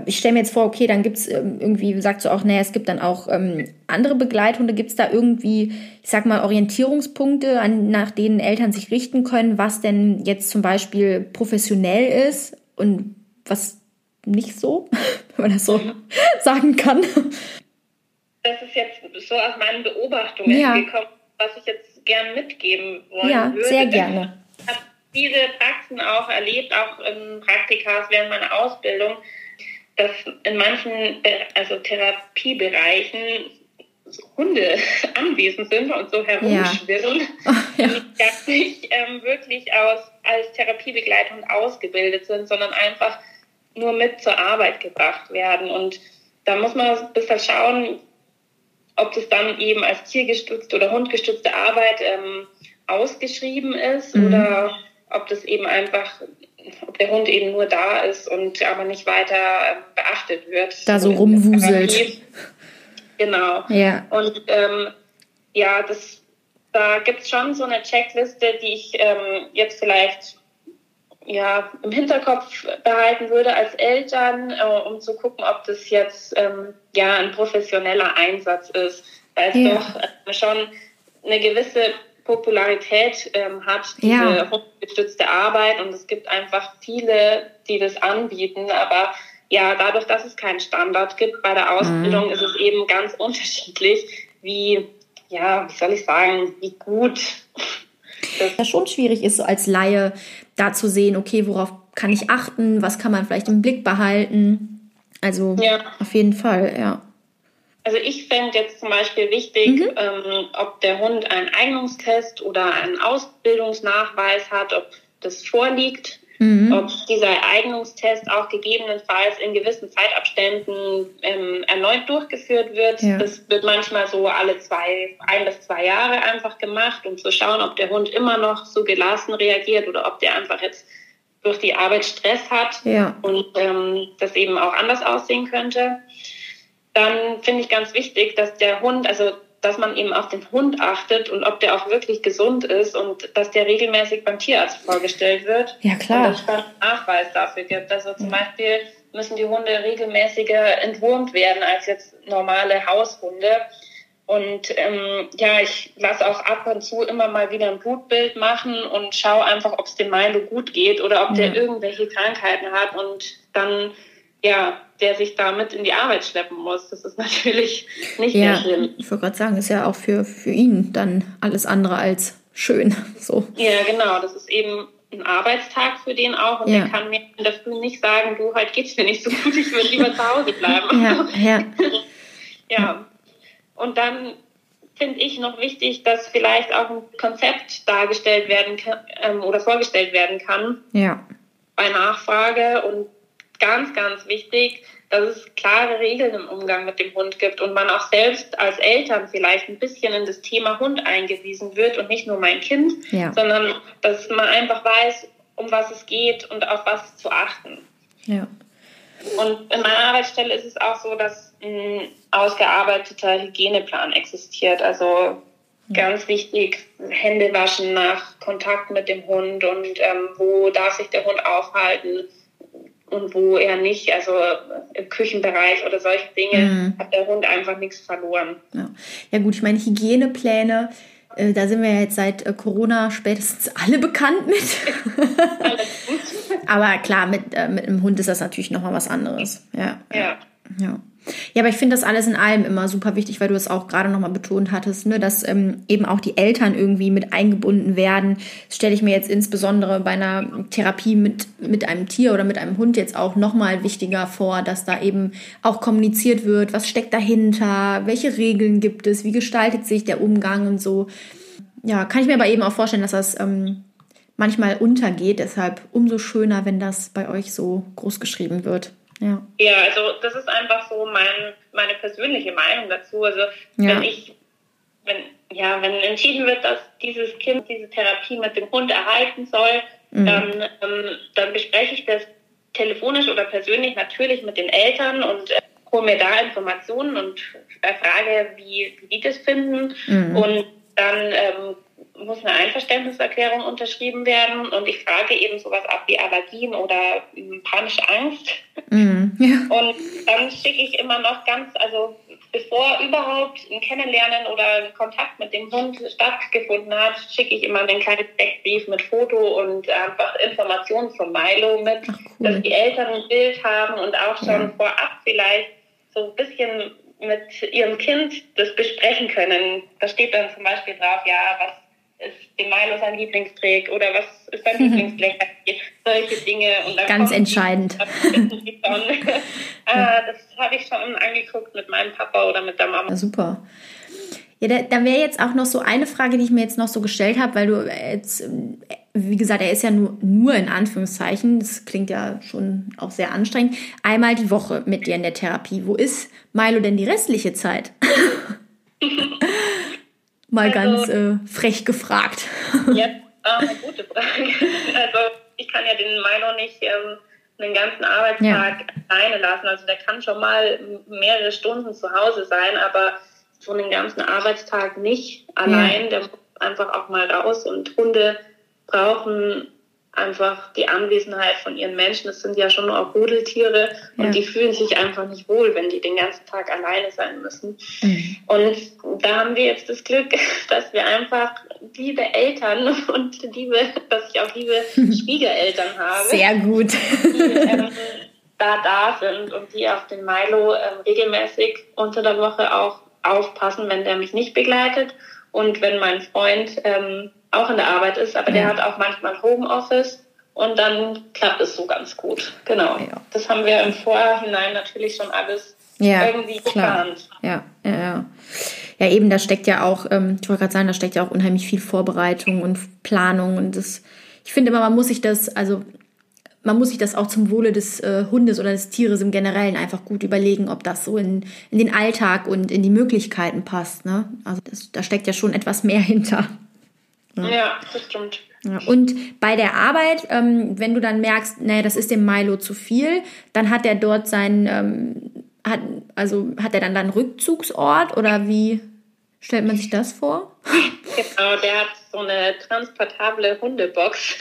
Speaker 1: ich stelle mir jetzt vor, okay, dann gibt es ähm, irgendwie, sagst du auch, naja, es gibt dann auch ähm, andere Begleithunde. Gibt es da irgendwie, ich sag mal, Orientierungspunkte, an, nach denen Eltern sich richten können, was denn jetzt zum Beispiel professionell ist und was nicht so, wenn man das so sagen kann?
Speaker 2: Das ist jetzt so aus meinen Beobachtungen ja. gekommen, was ich jetzt gern mitgeben wollen
Speaker 1: ja,
Speaker 2: würde.
Speaker 1: Sehr gerne.
Speaker 2: Ich habe diese Praxen auch erlebt, auch im Praktikas während meiner Ausbildung, dass in manchen also Therapiebereichen Hunde anwesend sind und so herumschwirren, ja. Oh, ja. die gar nicht ähm, wirklich aus, als Therapiebegleitung ausgebildet sind, sondern einfach nur mit zur Arbeit gebracht werden. Und da muss man ein bisschen schauen, ob das dann eben als tiergestützte oder hundgestützte Arbeit ähm, ausgeschrieben ist mhm. oder ob das eben einfach, ob der Hund eben nur da ist und aber nicht weiter ähm, beachtet wird.
Speaker 1: Da so rumwuselt.
Speaker 2: Genau. Ja. Und ähm, ja, das, da gibt es schon so eine Checkliste, die ich ähm, jetzt vielleicht ja, im Hinterkopf behalten würde als Eltern, äh, um zu gucken, ob das jetzt ähm, ja ein professioneller Einsatz ist, weil es ja. doch äh, schon eine gewisse Popularität ähm, hat, diese ja. hundegestützte Arbeit und es gibt einfach viele, die das anbieten, aber ja, dadurch, dass es keinen Standard gibt bei der Ausbildung, mhm. ist es eben ganz unterschiedlich, wie, ja, wie soll ich sagen, wie gut.
Speaker 1: Das ja schon schwierig ist, so als Laie da zu sehen, okay, worauf kann ich achten, was kann man vielleicht im Blick behalten. Also ja. auf jeden Fall, ja.
Speaker 2: Also ich fände jetzt zum Beispiel wichtig, mhm. ähm, ob der Hund einen Eignungstest oder einen Ausbildungsnachweis hat, ob das vorliegt mhm. ob dieser Eignungstest auch gegebenenfalls in gewissen Zeitabständen ähm, erneut durchgeführt wird. Ja. Das wird manchmal so alle zwei, ein bis zwei Jahre einfach gemacht, um zu schauen, ob der Hund immer noch so gelassen reagiert oder ob der einfach jetzt durch die Arbeit Stress hat ja. und ähm, das eben auch anders aussehen könnte. Dann finde ich ganz wichtig, dass der Hund, also dass man eben auf den Hund achtet und ob der auch wirklich gesund ist und dass der regelmäßig beim Tierarzt vorgestellt wird.
Speaker 1: Ja, klar.
Speaker 2: Und dass es einen Nachweis dafür gibt. Also zum. Beispiel müssen die Hunde regelmäßiger entwurmt werden als jetzt normale Haushunde. Und ähm, ja, ich lasse auch ab und zu immer mal wieder ein Blutbild machen und schaue einfach, ob es dem Milo gut geht oder ob ja. der irgendwelche Krankheiten hat. Und dann ja, der sich damit in die Arbeit schleppen muss. Das ist natürlich nicht ja, sehr schlimm.
Speaker 1: Ich wollte gerade sagen, ist ja auch für, für ihn dann alles andere als schön. So.
Speaker 2: Ja, genau. Das ist eben ein Arbeitstag für den auch und ja. der kann mir in der Früh nicht sagen, du, heute geht's mir nicht so gut, ich würde lieber zu Hause bleiben. Ja, ja. ja. Und dann finde ich noch wichtig, dass vielleicht auch ein Konzept dargestellt werden kann ähm, oder vorgestellt werden kann. Ja. Bei Nachfrage und ganz, ganz wichtig, dass es klare Regeln im Umgang mit dem Hund gibt und man auch selbst als Eltern vielleicht ein bisschen in das Thema Hund eingewiesen wird und nicht nur mein Kind, ja. sondern dass man einfach weiß, um was es geht und auf was zu achten. Ja. Und in meiner Arbeitsstelle ist es auch so, dass ein ausgearbeiteter Hygieneplan existiert. Also ganz wichtig, Hände waschen nach Kontakt mit dem Hund und ähm, wo darf sich der Hund aufhalten und wo er nicht, also im Küchenbereich oder solche Dinge, mhm. hat der Hund einfach nichts verloren.
Speaker 1: Ja, ja gut, ich meine, Hygienepläne, äh, da sind wir ja jetzt seit äh, Corona spätestens alle bekannt mit. Aber klar, mit, äh, mit einem Hund ist das natürlich nochmal was anderes. Ja. ja. ja. Ja, aber ich finde das alles in allem immer super wichtig, weil du es auch gerade nochmal betont hattest, ne, dass ähm, eben auch die Eltern irgendwie mit eingebunden werden. Das stelle ich mir jetzt insbesondere bei einer Therapie mit, mit einem Tier oder mit einem Hund jetzt auch nochmal wichtiger vor, dass da eben auch kommuniziert wird, was steckt dahinter, welche Regeln gibt es, wie gestaltet sich der Umgang und so. Ja, kann ich mir aber eben auch vorstellen, dass das ähm, manchmal untergeht. Deshalb umso schöner, wenn das bei euch so groß geschrieben wird. Ja.
Speaker 2: ja, also das ist einfach so mein, meine persönliche Meinung dazu. Also ja. wenn ich, wenn, ja, wenn entschieden wird, dass dieses Kind diese Therapie mit dem Hund erhalten soll, mhm. dann, ähm, dann bespreche ich das telefonisch oder persönlich natürlich mit den Eltern und äh, hole mir da Informationen und erfrage, wie, wie die das finden. Mhm. Und dann ähm, muss eine Einverständniserklärung unterschrieben werden und ich frage eben sowas ab wie Allergien oder hm, panische Angst. Mhm, ja. Und dann schicke ich immer noch ganz, also bevor überhaupt ein Kennenlernen oder ein Kontakt mit dem Hund stattgefunden hat, schicke ich immer einen kleinen Deckbrief mit Foto und einfach Informationen von Milo mit, Ach, cool. dass die Eltern ein Bild haben und auch schon ja. vorab vielleicht so ein bisschen mit ihrem Kind das besprechen können. Da steht dann zum Beispiel drauf, ja, was ist die Milo sein Lieblingsträg oder was ist sein. Lieblingsleckerli? Solche Dinge.
Speaker 1: Und dann Ganz entscheidend.
Speaker 2: Die, ah, das habe ich schon angeguckt mit meinem Papa oder mit der Mama.
Speaker 1: super. Ja, da, da wäre jetzt auch noch so eine Frage, die ich mir jetzt noch so gestellt habe, weil du jetzt, wie gesagt, er ist ja nur, nur in Anführungszeichen, das klingt ja schon auch sehr anstrengend, einmal die Woche mit dir in der Therapie. Wo ist Milo denn die restliche Zeit? Mal also, ganz äh, frech gefragt.
Speaker 2: Ja, eine gute Frage. Also ich kann ja den Milo nicht ähm, einen ganzen Arbeitstag ja. alleine lassen. Also der kann schon mal mehrere Stunden zu Hause sein, aber so einen ganzen Arbeitstag nicht allein. Ja. Der muss einfach auch mal raus und Hunde brauchen einfach die Anwesenheit von ihren Menschen. Das sind ja schon auch Rudeltiere und ja. die fühlen sich einfach nicht wohl, wenn die den ganzen Tag alleine sein müssen. Mhm. Und da haben wir jetzt das Glück, dass wir einfach liebe Eltern und liebe, dass ich auch liebe Schwiegereltern habe.
Speaker 1: Sehr gut.
Speaker 2: Die, ähm, da da sind und die auf den Milo ähm, regelmäßig unter der Woche auch aufpassen, wenn der mich nicht begleitet und wenn mein Freund ähm, auch in der Arbeit ist, aber der hat auch manchmal Homeoffice und dann klappt es so ganz gut. Genau. Ja. Das haben wir im Vorhinein natürlich schon alles ja, irgendwie geplant.
Speaker 1: Ja, ja, ja. Ja, eben, da steckt ja auch, ähm, ich wollte gerade sagen, da steckt ja auch unheimlich viel Vorbereitung und Planung und das, ich finde immer, man muss sich das, also man muss sich das auch zum Wohle des äh, Hundes oder des Tieres im Generellen einfach gut überlegen, ob das so in, in den Alltag und in die Möglichkeiten passt. Ne? Also das, da steckt ja schon etwas mehr hinter.
Speaker 2: Ja, ja das stimmt.
Speaker 1: Ja, und bei der Arbeit, ähm, wenn du dann merkst, naja, das ist dem Milo zu viel, dann hat er dort seinen, ähm, hat, also hat er dann dann Rückzugsort oder wie stellt man sich das vor?
Speaker 2: Genau, der hat so eine transportable Hundebox.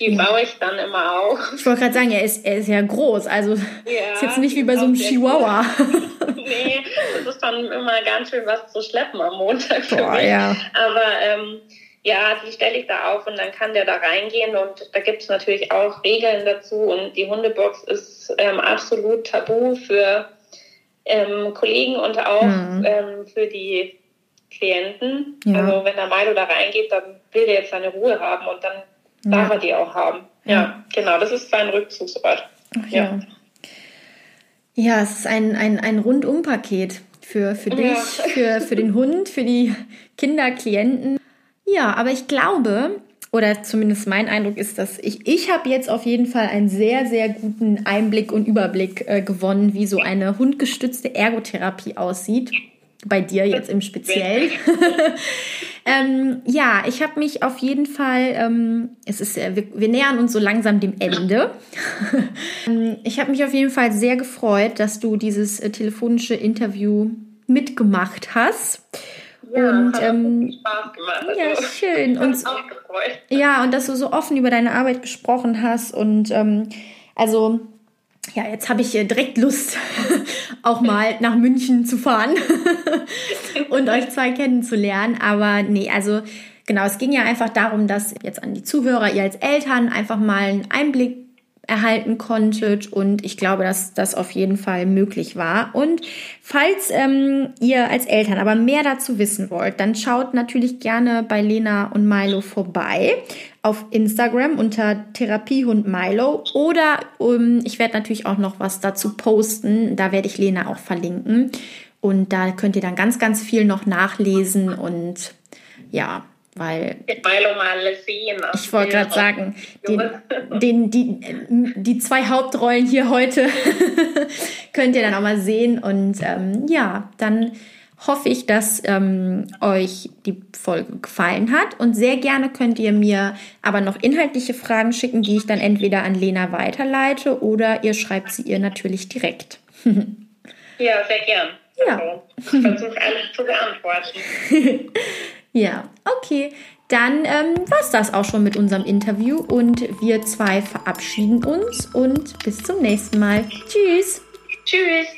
Speaker 2: Die ja. baue ich dann immer auf.
Speaker 1: Ich wollte gerade sagen, er ist, er ist ja groß, also ja, ist jetzt nicht wie bei so einem Chihuahua.
Speaker 2: nee, das ist dann immer ganz schön was zu schleppen am Montag für
Speaker 1: Boah, mich. Ja.
Speaker 2: Aber ähm, ja, die stelle ich da auf und dann kann der da reingehen und da gibt es natürlich auch Regeln dazu und die Hundebox ist ähm, absolut tabu für ähm, Kollegen und auch mhm. ähm, für die Klienten. Ja. Also wenn der Milo da reingeht, dann will der jetzt seine Ruhe haben und dann ja. darf er die auch haben. Ja, ja genau, das ist sein Rückzugsort.
Speaker 1: Ach, ja. ja. es ist ein, ein, ein Rundumpaket für, für dich, für, für den Hund, für die Kinder, Klienten. Ja, aber ich glaube, oder zumindest mein Eindruck ist, dass ich, ich habe jetzt auf jeden Fall einen sehr, sehr guten Einblick und Überblick äh, gewonnen, wie so eine hundgestützte Ergotherapie aussieht. Bei dir jetzt im Speziell. ähm, ja, ich habe mich auf jeden Fall, ähm, es ist, äh, wir, wir, nähern uns so langsam dem Ende. Ähm, ich habe mich auf jeden Fall sehr gefreut, dass du dieses äh, telefonische Interview mitgemacht hast.
Speaker 2: Ja, und ähm, Spaß gemacht. Also,
Speaker 1: ja, schön. Und, ja, und dass du so offen über deine Arbeit gesprochen hast. Und ähm, also, ja, jetzt habe ich direkt Lust, auch mal nach München zu fahren und euch zwei kennenzulernen. Aber nee, also genau, es ging ja einfach darum, dass jetzt an die Zuhörer, ihr als Eltern einfach mal einen Einblick erhalten konntet und ich glaube, dass das auf jeden Fall möglich war. Und falls ähm, ihr als Eltern aber mehr dazu wissen wollt, dann schaut natürlich gerne bei Lena und Milo vorbei auf Instagram unter Therapiehund Milo oder um, ich werde natürlich auch noch was dazu posten. Da werde ich Lena auch verlinken und da könnt ihr dann ganz, ganz viel noch nachlesen und ja, weil ich wollte gerade sagen, den, den, die, die zwei Hauptrollen hier heute könnt ihr dann auch mal sehen. Und ähm, ja, dann hoffe ich, dass ähm, euch die Folge gefallen hat. Und sehr gerne könnt ihr mir aber noch inhaltliche Fragen schicken, die ich dann entweder an Lena weiterleite oder ihr schreibt sie ihr natürlich direkt.
Speaker 2: ja, sehr gern.
Speaker 1: Ja. Also,
Speaker 2: ich versuche alles zu beantworten.
Speaker 1: Ja, okay. Dann ähm, war es das auch schon mit unserem Interview und wir zwei verabschieden uns und bis zum nächsten Mal. Tschüss.
Speaker 2: Tschüss.